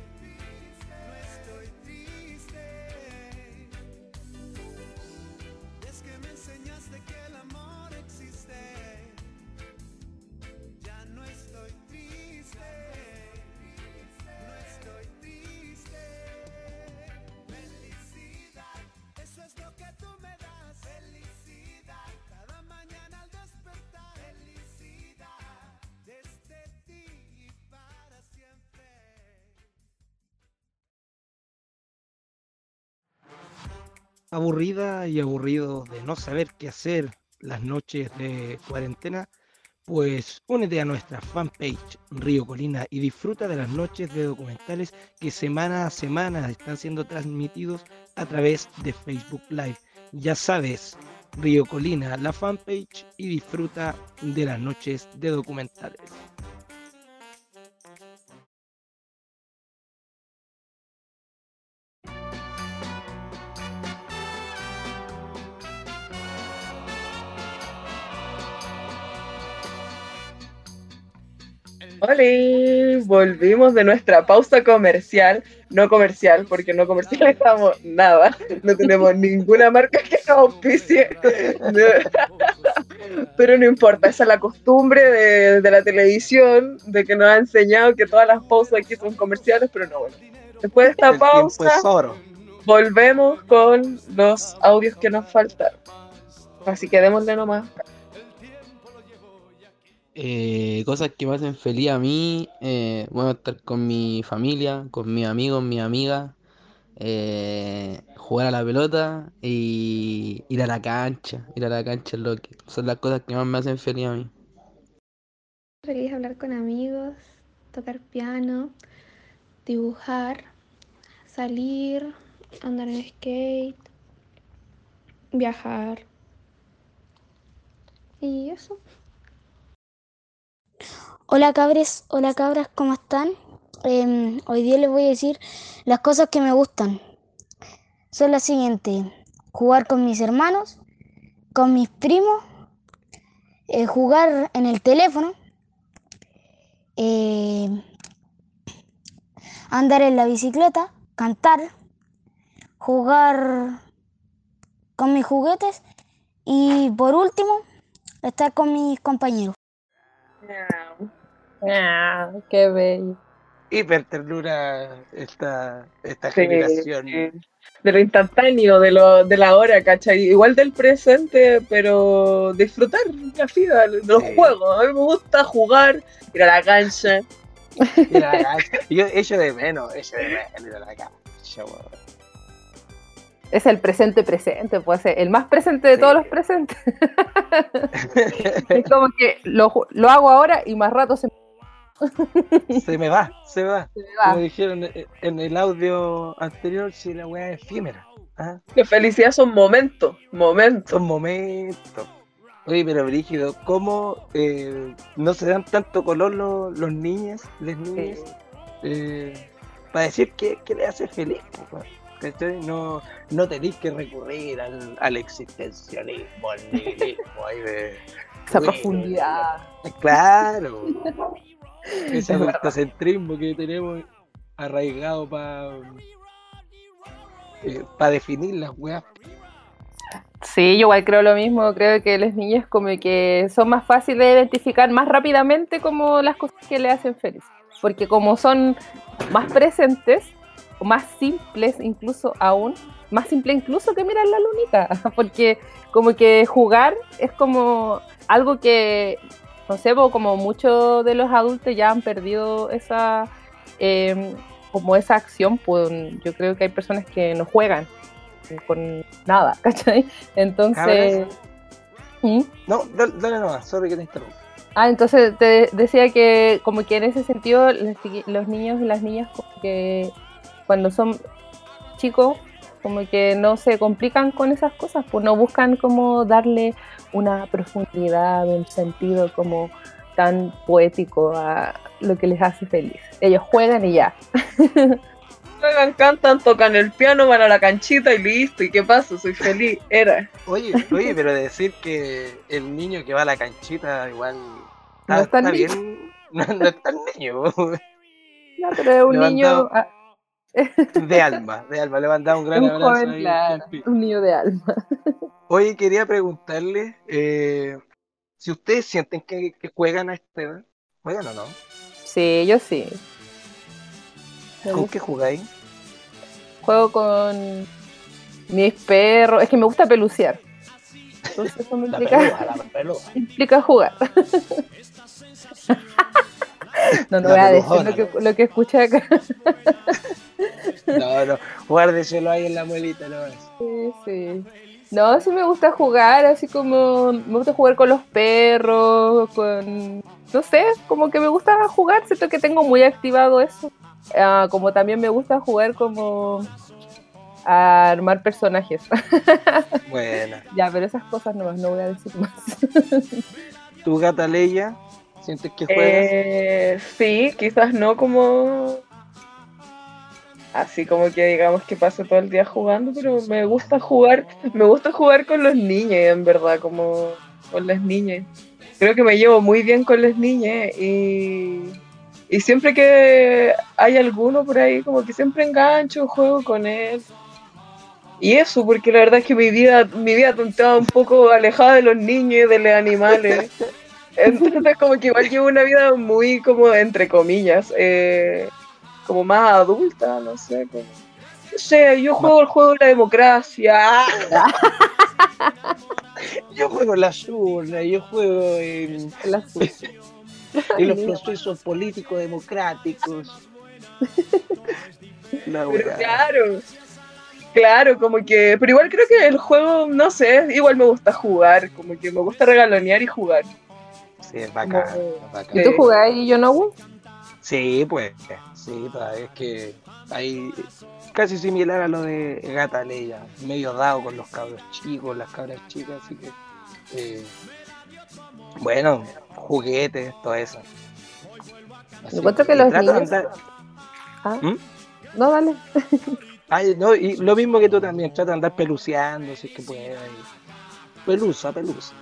Aburrida y aburrido de no saber qué hacer las noches de cuarentena, pues únete a nuestra fanpage Río Colina y disfruta de las noches de documentales que semana a semana están siendo transmitidos a través de Facebook Live. Ya sabes, Río Colina, la fanpage y disfruta de las noches de documentales. Hola, volvimos de nuestra pausa comercial, no comercial, porque no comercial estamos nada, no tenemos ninguna marca que nos auspicie, pero no importa, esa es la costumbre de, de la televisión, de que nos ha enseñado que todas las pausas aquí son comerciales, pero no, bueno. Después de esta El pausa, es oro. volvemos con los audios que nos faltaron. Así que démosle nomás. Eh, cosas que me hacen feliz a mí, eh, bueno, estar con mi familia, con mis amigos, mis amigas, eh, jugar a la pelota y ir a la cancha, ir a la cancha lo que son las cosas que más me hacen feliz a mí. Feliz hablar con amigos, tocar piano, dibujar, salir, andar en skate, viajar. Y eso. Hola cabres, hola cabras, ¿cómo están? Em, hoy día les voy a decir las cosas que me gustan. Son las siguientes. Jugar con mis hermanos, con mis primos, eh, jugar en el teléfono, eh, andar en la bicicleta, cantar, jugar con mis juguetes y por último, estar con mis compañeros. Ah, qué bello. Hiper ternura esta, esta Sí, generación. de lo instantáneo, de, lo, de la hora, ¿cachai? Igual del presente, pero disfrutar la vida, los juegos. A mí me gusta jugar, ir a la cancha. Ir a la cancha. Yo echo de menos, echo de menos ir a la cancha. Es el presente presente, pues el más presente de todos los presentes. es como que lo, lo hago ahora y más rato se Se me va, se me va. me va. Como dijeron en- en el audio anterior, si la weá es efímera. ¿ah? La felicidad son momentos, momentos. Son momentos. Oye, pero Brígido, ¿cómo eh, no se dan tanto color los, los niños, las niñas? eh, para decir que, que le hace feliz. ¿cachai? No, no tenéis que recurrir al, al existencialismo, al nihilismo ahí de. Esa profundidad. Claro. Ese adultocentrismo que tenemos arraigado para para definir las weas. Sí, yo igual creo lo mismo, creo que los niños como que son más fáciles de identificar más rápidamente como las cosas que le hacen feliz, porque como son más presentes, más simples incluso aún, más simple incluso que mirar la lunita, porque como que jugar es como algo que, no sé, como muchos de los adultos ya han perdido esa, eh, como esa acción, pues yo creo que hay personas que no juegan con nada, ¿cachai? Entonces... ¿Mm? No, dale, dale nomás, sorry que te interrumpa. Ah, entonces te decía que como que en ese sentido los, niños y las niñas como que cuando son chicos como que no se complican con esas cosas, pues no buscan como darle una profundidad, un sentido como tan poético a lo que les hace feliz. Ellos juegan y ya. Juegan, cantan, tocan el piano, van a la canchita y listo. ¿Y qué pasa? Soy feliz. Era. Oye, oye, pero decir que el niño que va a la canchita igual No está, es tan está niño. bien, no, no es tan niño, No, pero es un niño, Levantado. de alma, de alma, le mandaba un gran un abrazo. joven, ahí, claro, un niño de alma. Oye, quería preguntarle eh, si ustedes sienten que, que juegan a esta edad. ¿Juegan o no? Sí, yo sí. Me ¿Con gusta. qué jugáis? Juego con mis perros. Es que me gusta pelucear. Entonces eso me La implica, la pelúa. implica jugar. no, no voy a decir lo que, lo que escuché acá. No, no, guárdeselo ahí en la muelita, no Sí, sí. No, sí me gusta jugar, así como me gusta jugar con los perros, con... No sé, como que me gusta jugar, siento que tengo muy activado eso. Ah, como también me gusta jugar como a armar personajes. Bueno. ya, pero esas cosas no, no voy a decir más. ¿Tu gata Leia? ¿Sientes que juegas? Eh, sí, quizás no como así como que digamos que paso todo el día jugando, pero me gusta jugar, me gusta jugar con los niños, en verdad, como con las niñas. Creo que me llevo muy bien con las niñas y, y siempre que hay alguno por ahí, como que siempre engancho, juego con él. Y eso, porque la verdad es que mi vida, mi vida estaba un poco alejada de los niños y de los animales. Entonces como que igual llevo una vida muy como entre comillas, eh, como más adulta, no sé, como, no sé, yo juego el juego de la democracia. Yo juego en las urnas, yo juego en, en los procesos políticos democráticos. Pero claro, claro, como que, pero igual creo que el juego, no sé, igual me gusta jugar, como que me gusta regalonear y jugar. Sí, es bacán, Como- es bacán. ¿Y tú jugás y yo no? Sí, pues, sí, es que hay casi similar a lo de Gata Leia, medio dado con los cabros chicos, las cabras chicas, así que eh, bueno, juguetes, todo eso. Así encuentro que los de Ah, ¿Mm? No, dale. Ay, no, y lo mismo que tú también, trata de andar peluceando, si es que puedes. ahí. Pelusa, pelusa.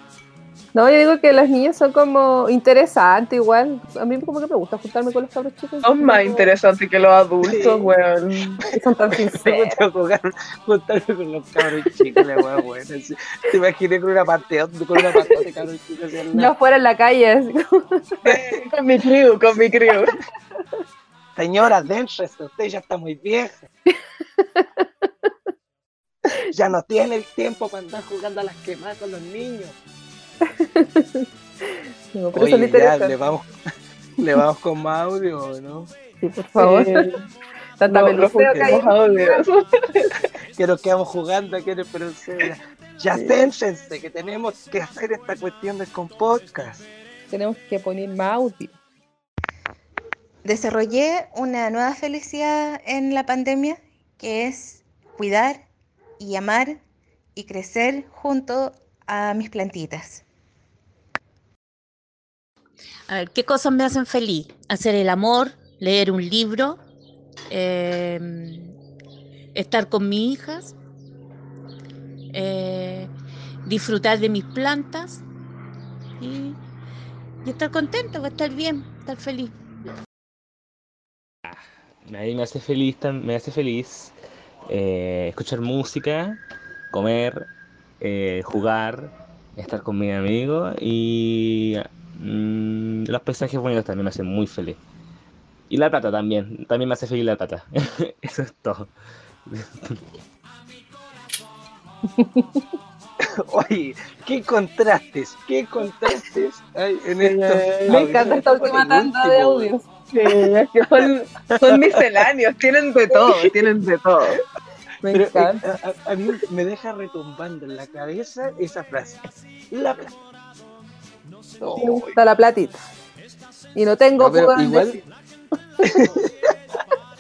No, yo digo que las niñas son como interesantes igual. A mí como que me gusta juntarme con los cabros chicos. Son más interesantes que los adultos, weón. Son tan Me sinceros. gusta jugar, juntarme con los cabros chicos, buena. sí. Te imaginé con una panteón, con una panteón de cabros chicos. lado. afuera en la calle. así como- con mi crew, con mi crew. Señora, dénsese, usted ya está muy vieja. Ya no tiene el tiempo para andar jugando a las quemadas con los niños. No, pero Oye, ya, le vamos, le vamos con más audio, ¿o ¿no? Sí, por favor. Eh, Tanta no, que audios. que nos quedamos jugando aquí en el peluceo. Ya céntrense, que tenemos que hacer esta cuestión del con podcast. Tenemos que poner más audio. Desarrollé una nueva felicidad en la pandemia, que es cuidar y amar y crecer junto a mis plantitas. A ver, ¿qué cosas me hacen feliz? Hacer el amor, leer un libro, eh, estar con mis hijas, eh, disfrutar de mis plantas y, estar contento, estar bien, estar feliz. A mí me hace feliz, me hace feliz eh, escuchar música, comer, eh, jugar, estar con mis amigos y mm, los paisajes bonitos también me hacen muy feliz. Y la plata también, también me hace feliz la plata. Eso es todo. Oye, qué contrastes, qué contrastes hay en esto. Me encanta esta última tanda de audios. Sí, es que son, son misceláneos, tienen de todo, tienen de todo. Me Pero, eh, encanta. a, a- a mí me deja retumbando en la cabeza esa frase. La plata. Me gusta la platita. Y no tengo No, dónde igual-.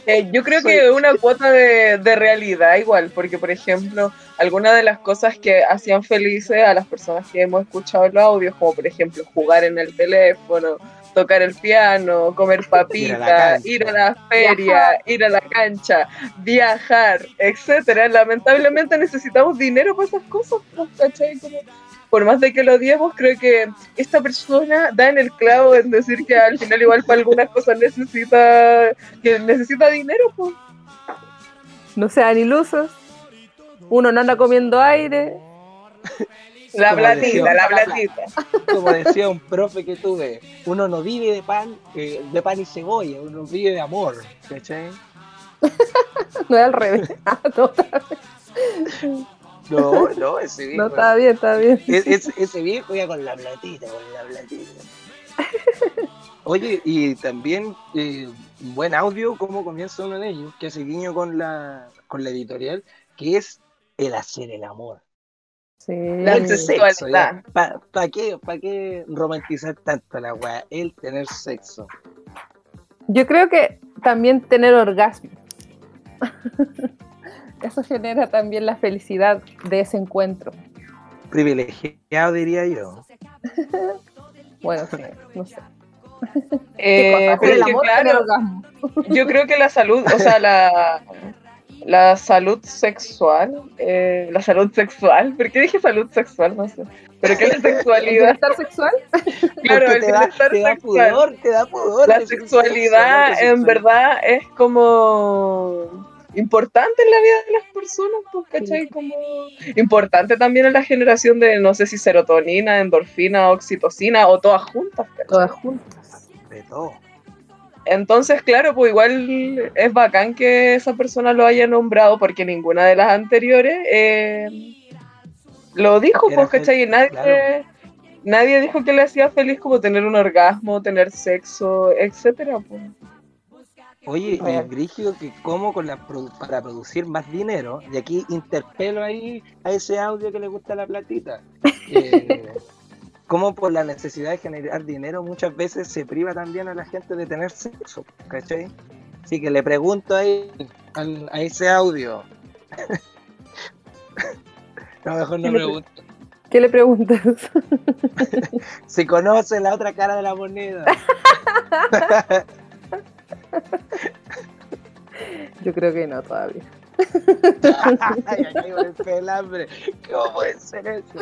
Eh, yo creo que una cuota de, de realidad igual, porque por ejemplo, algunas de las cosas que hacían felices a las personas que hemos escuchado en los audios, como por ejemplo jugar en el teléfono, tocar el piano, comer papita, cancha. ir a la feria, Viajar. ir a la cancha, viajar, etcétera. Lamentablemente necesitamos dinero para esas cosas, pues, ¿cachai? Como, por más de que lo odiemos, creo que esta persona da en el clavo en decir que al final igual para algunas cosas necesita que necesita dinero, pues. No sean ilusos. Uno no anda comiendo aire. La Como platita, decía- la platita. Como decía un profe que tuve, uno no vive de pan, eh, de pan y cebolla, uno vive de amor, ¿cachai? No es al revés. Ah, no. No, no, ese viejo. No, está bien, está bien. Es- es- ese viejo ya con la platita, con la platita. Oye, y también eh, buen audio como comienza uno de ellos, que hace guiño con la, con la editorial, que es el hacer el amor. Sí. La. ¿Para qué, pa qué romantizar tanto la weá? El tener sexo. Yo creo que también tener orgasmo. Eso genera también la felicidad de ese encuentro. Privilegiado, diría yo. Bueno, sí, no sé. Eh, pero El es que, claro, yo creo que la salud, o sea, la, la salud sexual, eh, la salud sexual, ¿por qué dije salud sexual? No sé. Pero que la ¿El sexualidad, bienestar sexual? claro, Porque el te da, bienestar te da sexual. pudor, te da pudor. La sexualidad en verdad es como importante en la vida de las personas, pues, ¿cachai? Como importante también en la generación de, no sé si serotonina, endorfina, oxitocina o todas juntas, ¿cachai? Todas juntas. De todo. Entonces, claro, pues igual es bacán que esa persona lo haya nombrado porque ninguna de las anteriores eh, lo dijo, Era pues, ¿cachai? Y nadie, claro. nadie dijo que le hacía feliz como tener un orgasmo, tener sexo, etcétera, pues. Oye, y Real. brígido que como con la produ- para producir más dinero, y aquí interpelo ahí a ese audio que le gusta la platita, eh, como por la necesidad de generar dinero muchas veces se priva también a la gente de tener sexo, ¿cachai? Así que le pregunto ahí al- a ese audio. no, mejor no ¿Qué le pre- pregunto. ¿Qué le preguntas? Si conoce la otra cara de la moneda. Yo creo que no todavía. Ay, el hambre. ¿Cómo puede ser eso?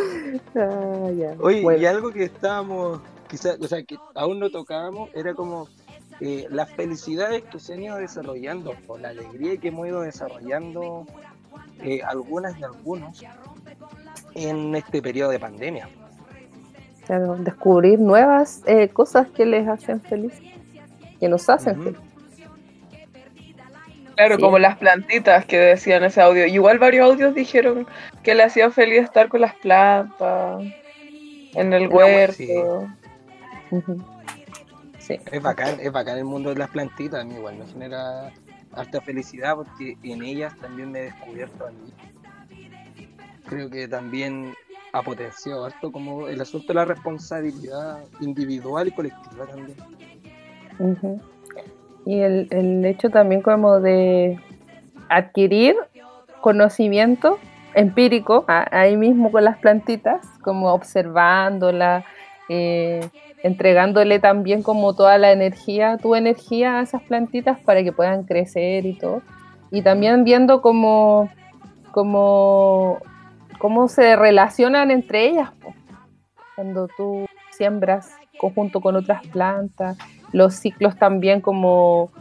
Ah, ya. Oye, Bueno. y algo que estábamos, quizás, o sea, que aún no tocábamos, era como eh, las felicidades que se han ido desarrollando, o la alegría que hemos ido desarrollando eh, algunas y algunos en este periodo de pandemia. Claro, descubrir nuevas eh, cosas que les hacen feliz, que nos hacen feliz. Claro, Sí. como las plantitas que decían ese audio. Igual varios audios dijeron que le hacía feliz estar con las plantas, en el huerto. sí. Sí. Es bacán, es bacán el mundo de las plantitas, a mí igual me genera harta felicidad porque en ellas también me he descubierto a mí. Creo que también ha potenciado harto como el asunto de la responsabilidad individual y colectiva también. Ujú. Y el, el hecho también como de adquirir conocimiento empírico ahí mismo con las plantitas, como observándolas, eh, entregándole también como toda la energía, tu energía a esas plantitas para que puedan crecer y todo. Y también viendo cómo, cómo, cómo se relacionan entre ellas. Cuando tú siembras conjunto con otras plantas, los ciclos también como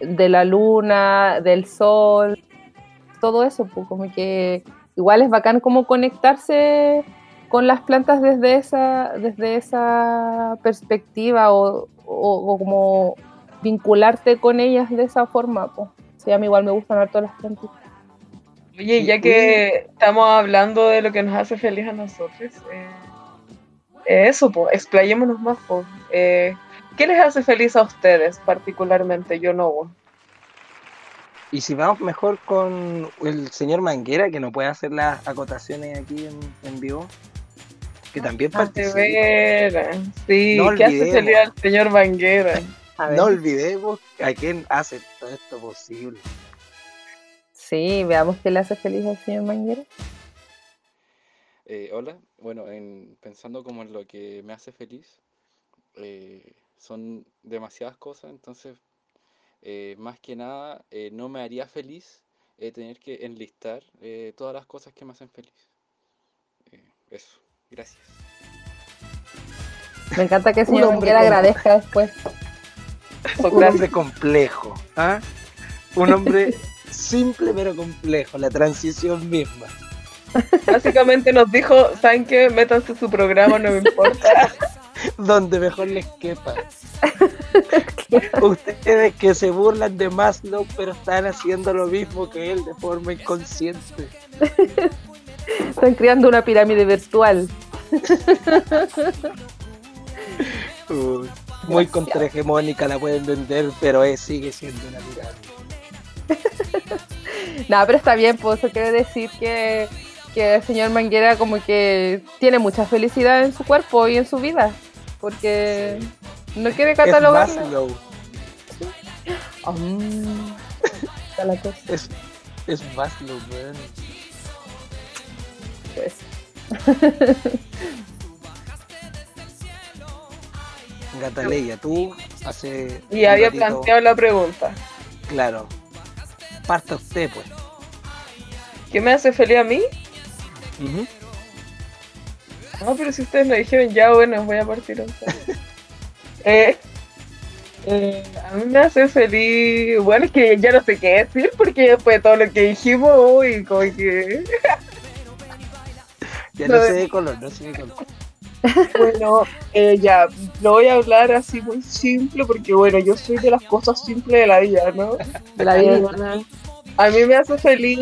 de la luna, del sol, todo eso, pues como que igual es bacán como conectarse con las plantas desde esa, desde esa perspectiva o, o- o como vincularte con ellas de esa forma. Pues. Sí, a mí igual me gustan harto las plantas. Oye, ya que estamos hablando de lo que nos hace feliz a nosotros, eh, eh, eso, pues, explayémonos más, pues. Eh, ¿Qué les hace feliz a ustedes particularmente? Yo no. Y si vamos mejor con el señor Manguera, que no puede hacer las acotaciones aquí en, en vivo, que también Ah, de. Sí, No ¿qué hace feliz al señor Banguera? No olvidemos a quién hace todo esto posible. Sí, veamos qué le hace feliz al señor Manguera. Eh, hola, bueno, en, pensando como en lo que me hace feliz, eh, son demasiadas cosas, entonces eh, más que nada eh, no me haría feliz eh, tener que enlistar eh, todas las cosas que me hacen feliz. Eh, eso, gracias. Me encanta que señor con- agradezca después. Un hombre complejo. ¿ah? Un hombre simple pero complejo, la transición misma. Básicamente nos dijo, ¿saben qué? Métanse su programa, no me importa. Donde mejor les quepa. Ustedes que se burlan de Maslow, pero están haciendo lo mismo que él de forma inconsciente. Están creando una pirámide virtual. Uy. muy contrahegemónica, la pueden vender, pero es, sigue siendo una pirámide. No, pero está bien, pues eso quiere decir que, que el señor Manguera como que tiene mucha felicidad en su cuerpo y en su vida, porque no quiere catalogarlo. Es Maslow. Mm, está la cosa. Es, es Maslow, weón. Pues. Gataleya, tú hace. Y había ratito- planteado la pregunta. Claro. Parta usted, pues. ¿Qué me hace feliz a mí? No, pero si ustedes me dijeron ya, bueno, voy a partir eh, eh, a mí me hace feliz. Bueno, es que ya no sé qué decir porque después de todo lo que dijimos, uy, como que. Ya No, no sé de- de color, no sé de color. Bueno, eh, ya, lo voy a hablar así muy simple porque, bueno, yo soy de las cosas simples de la vida, ¿no? De la vida. A mí me hace feliz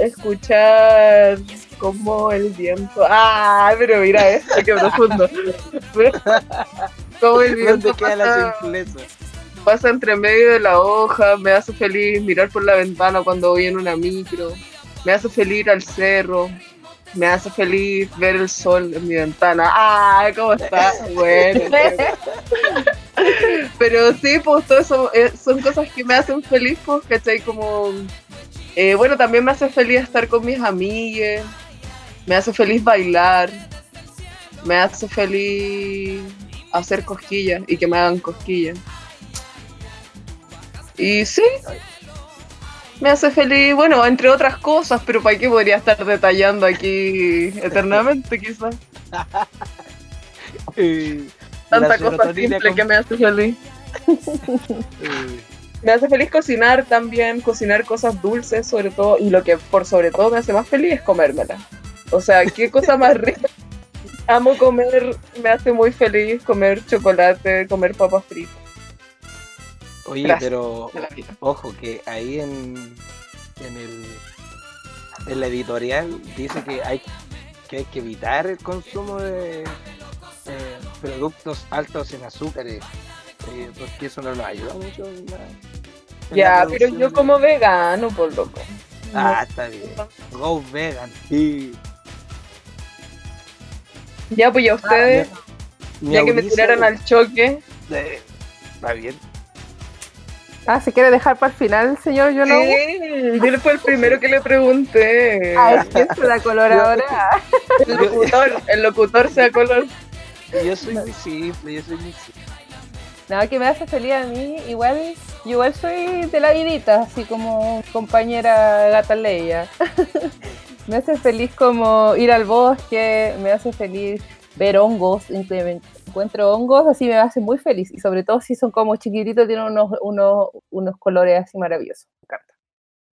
escuchar como el viento. Ah, pero mira esto, qué profundo. Como el viento ¿Dónde queda la pasa, simpleza? pasa entre medio de la hoja, me hace feliz mirar por la ventana cuando voy en una micro, me hace feliz ir al cerro, me hace feliz ver el sol en mi ventana. ¡Ah! ¿Cómo está? Bueno. Pero sí, pues todo eso eh, son cosas que me hacen feliz, pues, ¿cachai? Como, eh, bueno, también me hace feliz estar con mis amigas, me hace feliz bailar, me hace feliz hacer cosquillas y que me hagan cosquillas. Y sí, me hace feliz, bueno, entre otras cosas, pero ¿para qué podría estar detallando aquí eternamente, quizás? Eh, Tanta cosa simple con- que me hace feliz. eh, Me hace feliz cocinar también, cocinar cosas dulces sobre todo, y lo que por sobre todo me hace más feliz es comérmela. O sea, qué cosa más rica. Amo comer, me hace muy feliz comer chocolate, comer papas fritas. Oye, Gracias. pero ojo que ahí en, en el en la editorial dice que hay que hay que evitar el consumo de eh, productos altos en azúcares eh, porque eso no nos ayuda mucho en la- en la Ya, pero yo de- como vegano, por loco. ah está bien go vegan sí. Ya, pues ya ustedes, Mi ya que me tiraron al choque, eh, está bien Ah, ¿se quiere dejar para el final, señor? Yo no. Sí, yo fue el primero que le pregunté. Ah, es que se da color ahora. El locutor, el locutor sea color. yo soy muy simple yo soy muy simple Nada que me hace feliz a mí, igual, yo igual soy de la vidita, así como compañera gata Leia. me hace feliz como ir al bosque, me hace feliz ver hongos, encuentro hongos, así me hace muy feliz. Y sobre todo si son como chiquititos, tienen unos, unos, unos colores así maravillosos. Me encanta.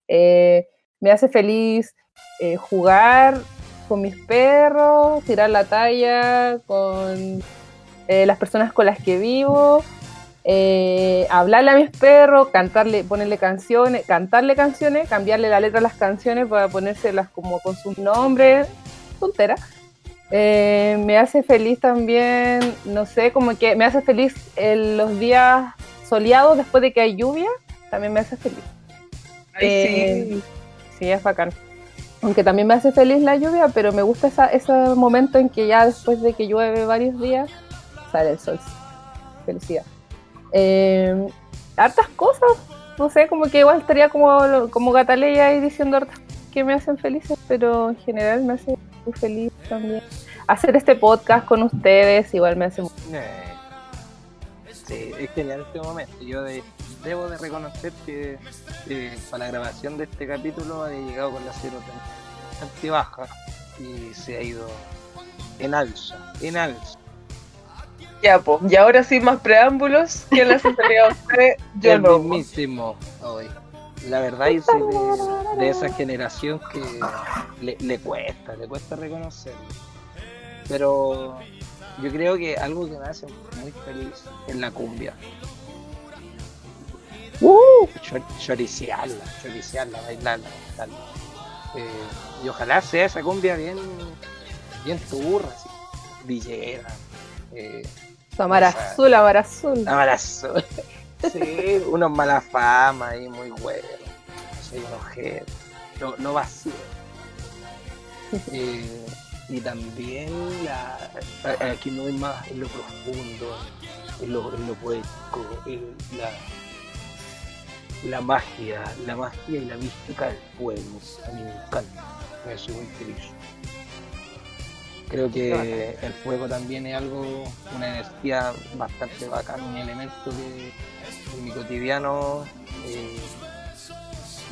Eh, me hace feliz eh, jugar con mis perros, tirar la talla con eh, las personas con las que vivo, eh, hablarle a mis perros, cantarle, ponerle canciones, cantarle canciones, cambiarle la letra a las canciones para ponérselas como con su nombre, tontera. Eh, me hace feliz también, no sé, como que me hace feliz en los días soleados después de que hay lluvia, también me hace feliz. Ay, Eh, sí. Sí, es bacán. Aunque también me hace feliz la lluvia, pero me gusta esa, ese momento en que ya después de que llueve varios días, sale el sol. Felicidad. Eh, hartas cosas, no sé, como que igual estaría como, como Gataleya ahí diciendo hartas que me hacen felices, pero en general me hace muy feliz también. Hacer este podcast con ustedes igual me hace muy Eh, Sí, es genial este momento. Yo de- debo de reconocer que eh, para la grabación de este capítulo he llegado con la serotonina bastante baja y se ha ido en alza, en alza. Ya, y ahora sí más preámbulos. ¿Quién le hace feliz a usted? Yo el no. mismísimo hoy. La verdad yo soy de, de esa generación que le, le cuesta, le cuesta reconocerlo. Pero yo creo que algo que me hace muy feliz es la cumbia. Chor- choriciarla, choriciarla, bailarla, bailarla. Eh, y ojalá sea esa cumbia bien, bien turra, así, villera, eh, Amar azul, amar azul. Amar azul. Sí, unos mala fama ahí, muy bueno. Soy un objeto. No, no vacío. Eh, y también la, aquí no hay más en lo profundo, en lo, en lo poético, en la, la magia, la magia y la mística del fuego. A mí me encanta, me soy muy feliz. Creo que el fuego también es algo, una energía bastante bacana, un elemento que en mi cotidiano eh,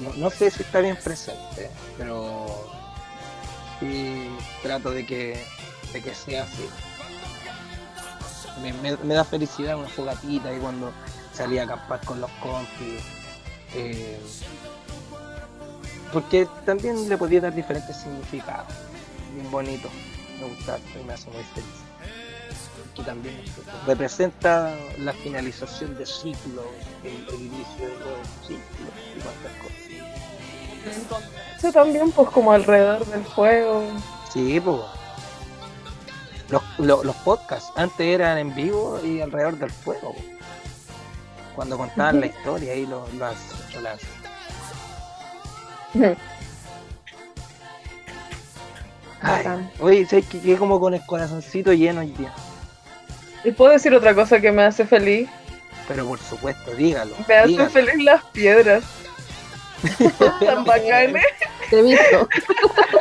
no, no sé si está bien presente, pero sí trato de que, de que sea así. Me, me- me da felicidad una fogatita y cuando salía a acampar con los compis. eh, porque también le podía dar diferentes significados. Bien bonito. Me gusta y me hace muy feliz. Y también representa la finalización de ciclos, el, el inicio de nuevos ciclos y cuantas cosas. Eso también, pues, como alrededor del fuego. Sí, pues. Los, lo- los podcasts antes eran en vivo y alrededor del fuego. Cuando contaban la historia y lo, las, las- Ay, oye, ¿sabes que quedé como con el corazoncito lleno hoy día? ¿Y puedo decir otra cosa que me hace feliz? Pero por supuesto, dígalo. Me hacen dígalo. feliz las piedras. Tan bacanes. Te he visto.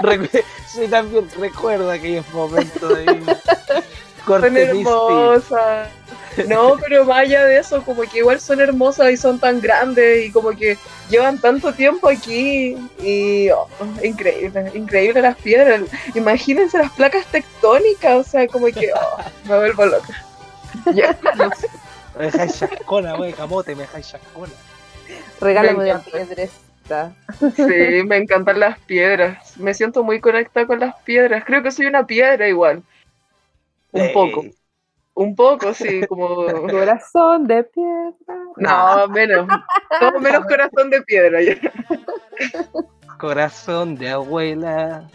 Recu- sí, también recuerdo aquellos momentos de vida. Son Corte hermosas. No, pero más allá de eso, como que igual son hermosas y son tan grandes y como que llevan tanto tiempo aquí y oh, increíble, increíble las piedras. Imagínense las placas tectónicas, o sea, como que oh, me vuelvo loca. Ya. Me dejáis chascona, wey, camote, me dejáis chascona. Regálame encanta. piedresta. Sí, me encantan las piedras. Me siento muy conectada con las piedras. Creo que soy una piedra igual. Un poco. Un poco, sí, como... Corazón de piedra. No, menos. Todo menos corazón de piedra. ya. Corazón de abuela.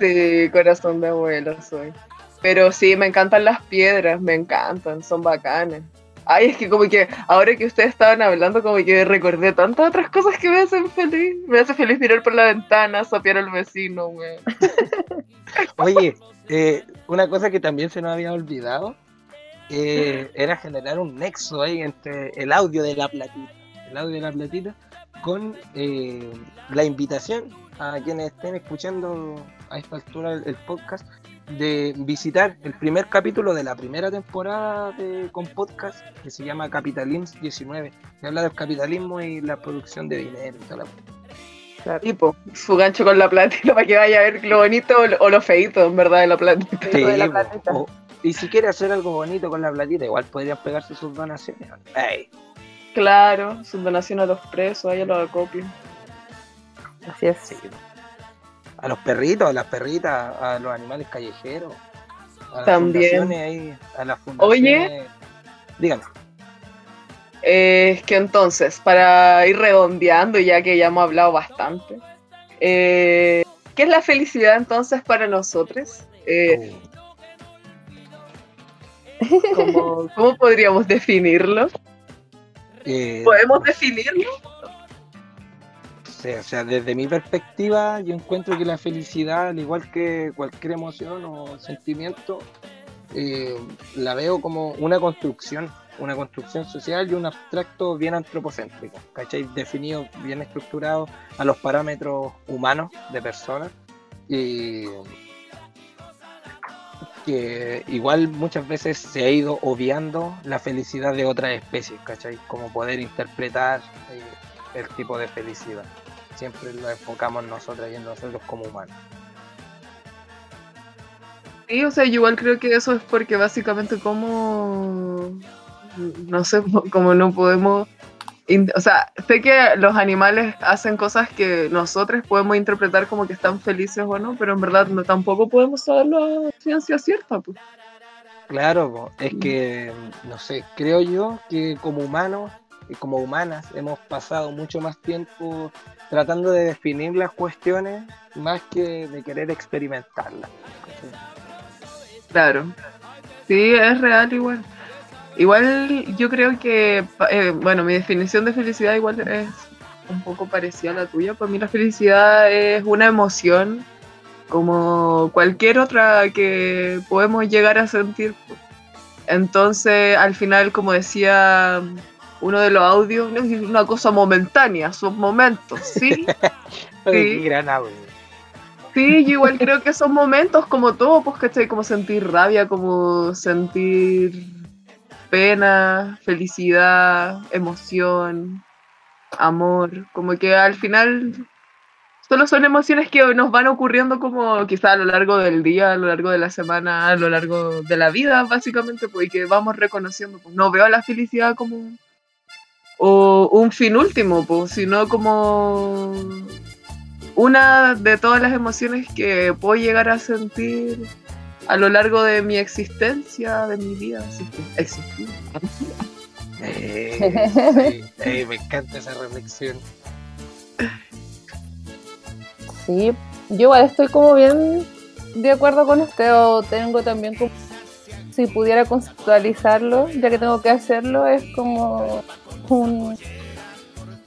Sí, corazón de abuela soy. Pero sí, me encantan las piedras, me encantan, son bacanas. Ay, es que como que ahora que ustedes estaban hablando, como que recordé tantas otras cosas que me hacen feliz. Me hace feliz mirar por la ventana, sapear al vecino, güey. Oye, eh, una cosa que también se nos había olvidado eh, era generar un nexo ahí entre el audio de la platita, el audio de la platita, con eh, la invitación a quienes estén escuchando a esta altura el, podcast de visitar el primer capítulo de la primera temporada de, con podcast que se llama Capitalism 19, que habla del capitalismo y la producción de dinero y toda la Tipo, su gancho con la platita para que vaya a ver lo bonito o lo, o lo feito, en verdad, de la platita. Sí, po. O- y si quiere hacer algo bonito con la platita, igual podrían pegarse sus donaciones. Ey, Claro, su donación a los presos, ahí lo acopio. Así es. a los perritos, a las perritas, a los animales callejeros. A las También. fundaciones ahí, a las fundaciones. Oye. Dígame. Eh, es que entonces, para ir redondeando, ya que ya hemos hablado bastante, eh, ¿qué es la felicidad entonces para nosotros? Eh, ¿cómo, cómo podríamos definirlo? Eh, ¿Podemos definirlo? O sea, desde mi perspectiva, yo encuentro que la felicidad, al igual que cualquier emoción o sentimiento, la veo como una construcción, una construcción social y un abstracto bien antropocéntrico, ¿cachai? Definido, bien estructurado a los parámetros humanos de personas. Y que igual muchas veces se ha ido obviando la felicidad de otras especies, ¿cachai? Como poder interpretar eh, el tipo de felicidad. Siempre lo enfocamos nosotros y en nosotros como humanos. Sí, o sea, yo igual creo que eso es porque básicamente como, no sé, como no podemos, o sea, sé que los animales hacen cosas que nosotros podemos interpretar como que están felices o no, pero en verdad no, tampoco podemos saberlo a ciencia cierta, pues. Claro, es que, no sé, creo yo que como humanos y como humanas hemos pasado mucho más tiempo tratando de definir las cuestiones más que de querer experimentarlas. Claro. Sí, es real igual. Igual yo creo que, eh, bueno, mi definición de felicidad igual es un poco parecida a la tuya. Para mí la felicidad es una emoción como cualquier otra que podemos llegar a sentir. Entonces, al final, como decía uno de los audios, es una cosa momentánea, son momentos, ¿sí? Qué gran audio. Sí, yo igual creo que son momentos como todo, pues, ¿cachai? Como sentir rabia, como sentir pena, felicidad, emoción, amor, como que al final solo son emociones que nos van ocurriendo como quizá a lo largo del día, a lo largo de la semana, a lo largo de la vida, básicamente, pues, y que vamos reconociendo. Pues, no veo la felicidad como o un fin último, pues, sino como una de todas las emociones que puedo llegar a sentir a lo largo de mi existencia, de mi vida, existir. Eh, sí, me encanta esa reflexión. Sí, yo igual estoy como bien de acuerdo con usted, o tengo también como, si pudiera conceptualizarlo, ya que tengo que hacerlo, es como un,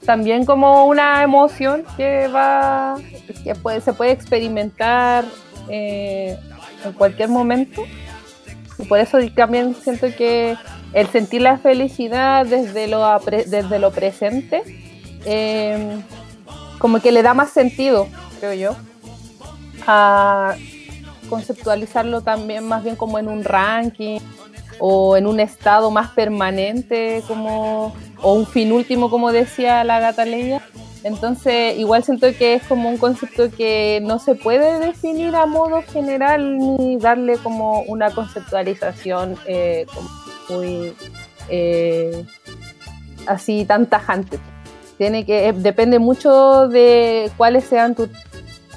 también como una emoción que va, que puede, se puede experimentar eh, en cualquier momento. Y por eso también siento que el sentir la felicidad desde lo, desde lo presente, eh, como que le da más sentido, creo yo, a conceptualizarlo también más bien como en un ranking o en un estado más permanente como o un fin último como decía la gata Leia entonces igual siento que es como un concepto que no se puede definir a modo general ni darle como una conceptualización eh, muy eh, así tan tajante tiene que depende mucho de cuáles sean tus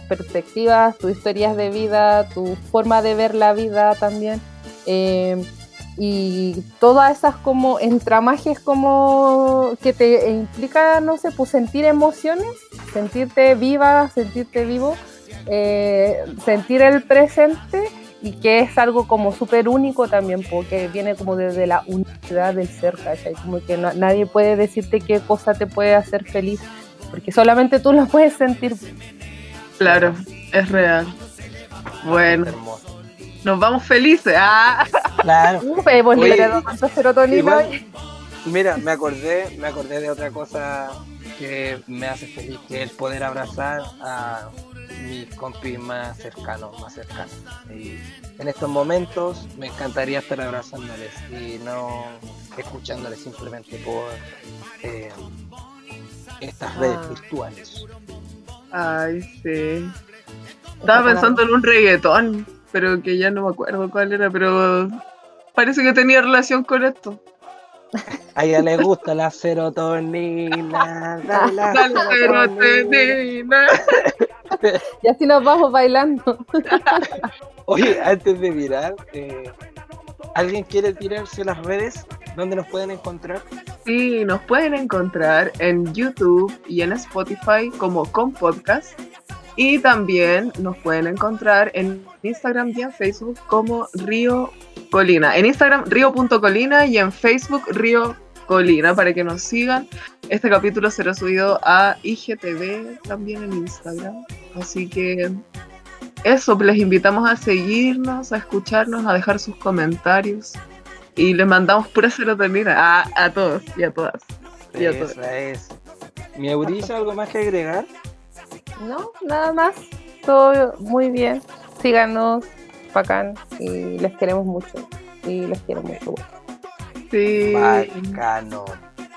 perspectivas, tus historias de vida, tu forma de ver la vida también. Eh, y todas esas como entramajes como que te implica, no sé, pues sentir emociones, sentirte viva, sentirte vivo, eh, sentir el presente y que es algo como súper único también, porque viene como desde la unidad del ser, ¿cachai? Como que nadie puede decirte qué cosa te puede hacer feliz, porque solamente tú lo puedes sentir. Claro, es real. Bueno, nos vamos felices. Ah. Claro. Oye, serotonina. mira, me acordé, me acordé de otra cosa que me hace feliz, que es el poder abrazar a mis compis más cercanos, más cercanos. Y en estos momentos me encantaría estar abrazándoles y no escuchándoles simplemente por eh, estas redes Ah. virtuales. Ay, sí. Estaba pensando en un reggaetón, pero que ya no me acuerdo cuál era, pero parece que tenía relación con esto. A ella le gusta la serotonina. la Dale, serotonina. serotonina. Y así nos vamos bailando. Oye, antes de mirar, eh, ¿alguien quiere tirarse las redes? ¿Dónde nos pueden encontrar? Sí, nos pueden encontrar en YouTube y en Spotify como con podcast. Y también nos pueden encontrar en Instagram y en Facebook como Río Colina. En Instagram río.colina y en Facebook Río Colina para que nos sigan. Este capítulo será subido a IGTV también en Instagram. Así que eso, les invitamos a seguirnos, a escucharnos, a dejar sus comentarios. Y les mandamos pura serotonina a, a todos y a todas. Y a todas. Es. ¿Mi Euricia algo más que agregar? No, nada más. Todo muy bien. Síganos, bacán. Y les queremos mucho. Y les quiero mucho. Sí. Bacano.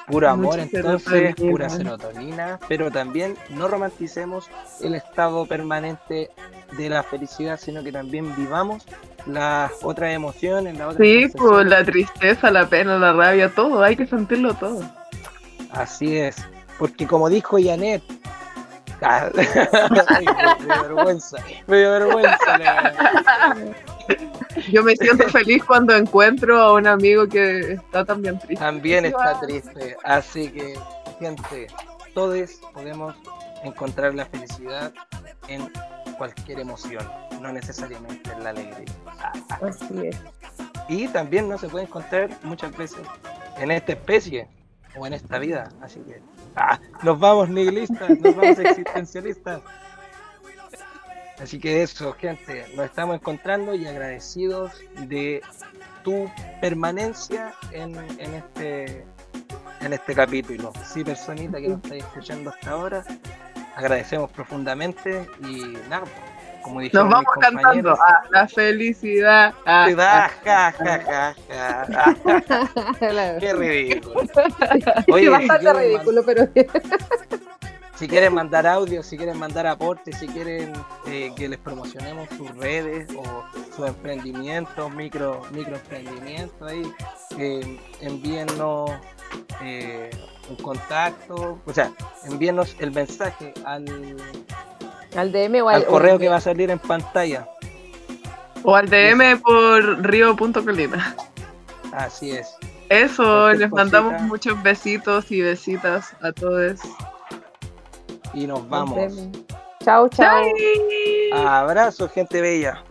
Puro amor, Mucha entonces, serotonina. pura serotonina, pero también no romanticemos el estado permanente de la felicidad, sino que también vivamos las otras emociones, las otras Sí, pues la tristeza, la pena, la rabia, todo, hay que sentirlo todo. Así es, porque como dijo Janet, Ah, Ay, me dio vergüenza, me dio vergüenza. la- Yo me siento feliz cuando encuentro a un amigo que está también triste. También está triste, así que gente, todos podemos encontrar la felicidad en cualquier emoción, no necesariamente en la alegría. Así es. y también no se puede encontrar muchas veces en esta especie o en esta vida. Así que ah, nos vamos nihilistas, nos vamos existencialistas. Así que eso, gente, nos estamos encontrando y agradecidos de tu permanencia en, en este en este capítulo. Sí, personita que nos estáis escuchando hasta ahora, agradecemos profundamente y nada, como dijeron Nos vamos cantando compañeros, a la felicidad. ah, felicidad, ah. ja, ja, ja, ja. Qué ridículo. Oye, bastante ridículo, pero Si quieren mandar audio, si quieren mandar aportes, si quieren eh, que les promocionemos sus redes o sus emprendimientos, micro, microemprendimientos ahí, eh, envíennos eh, un contacto, o sea, envíennos el mensaje al, al DM o al, al correo que va a salir en pantalla. O al DM por río.colina. Así es. Eso, Cualquier les mandamos muchos besitos y besitas a todos. Y nos vamos. Chao, chao. Abrazo, gente bella.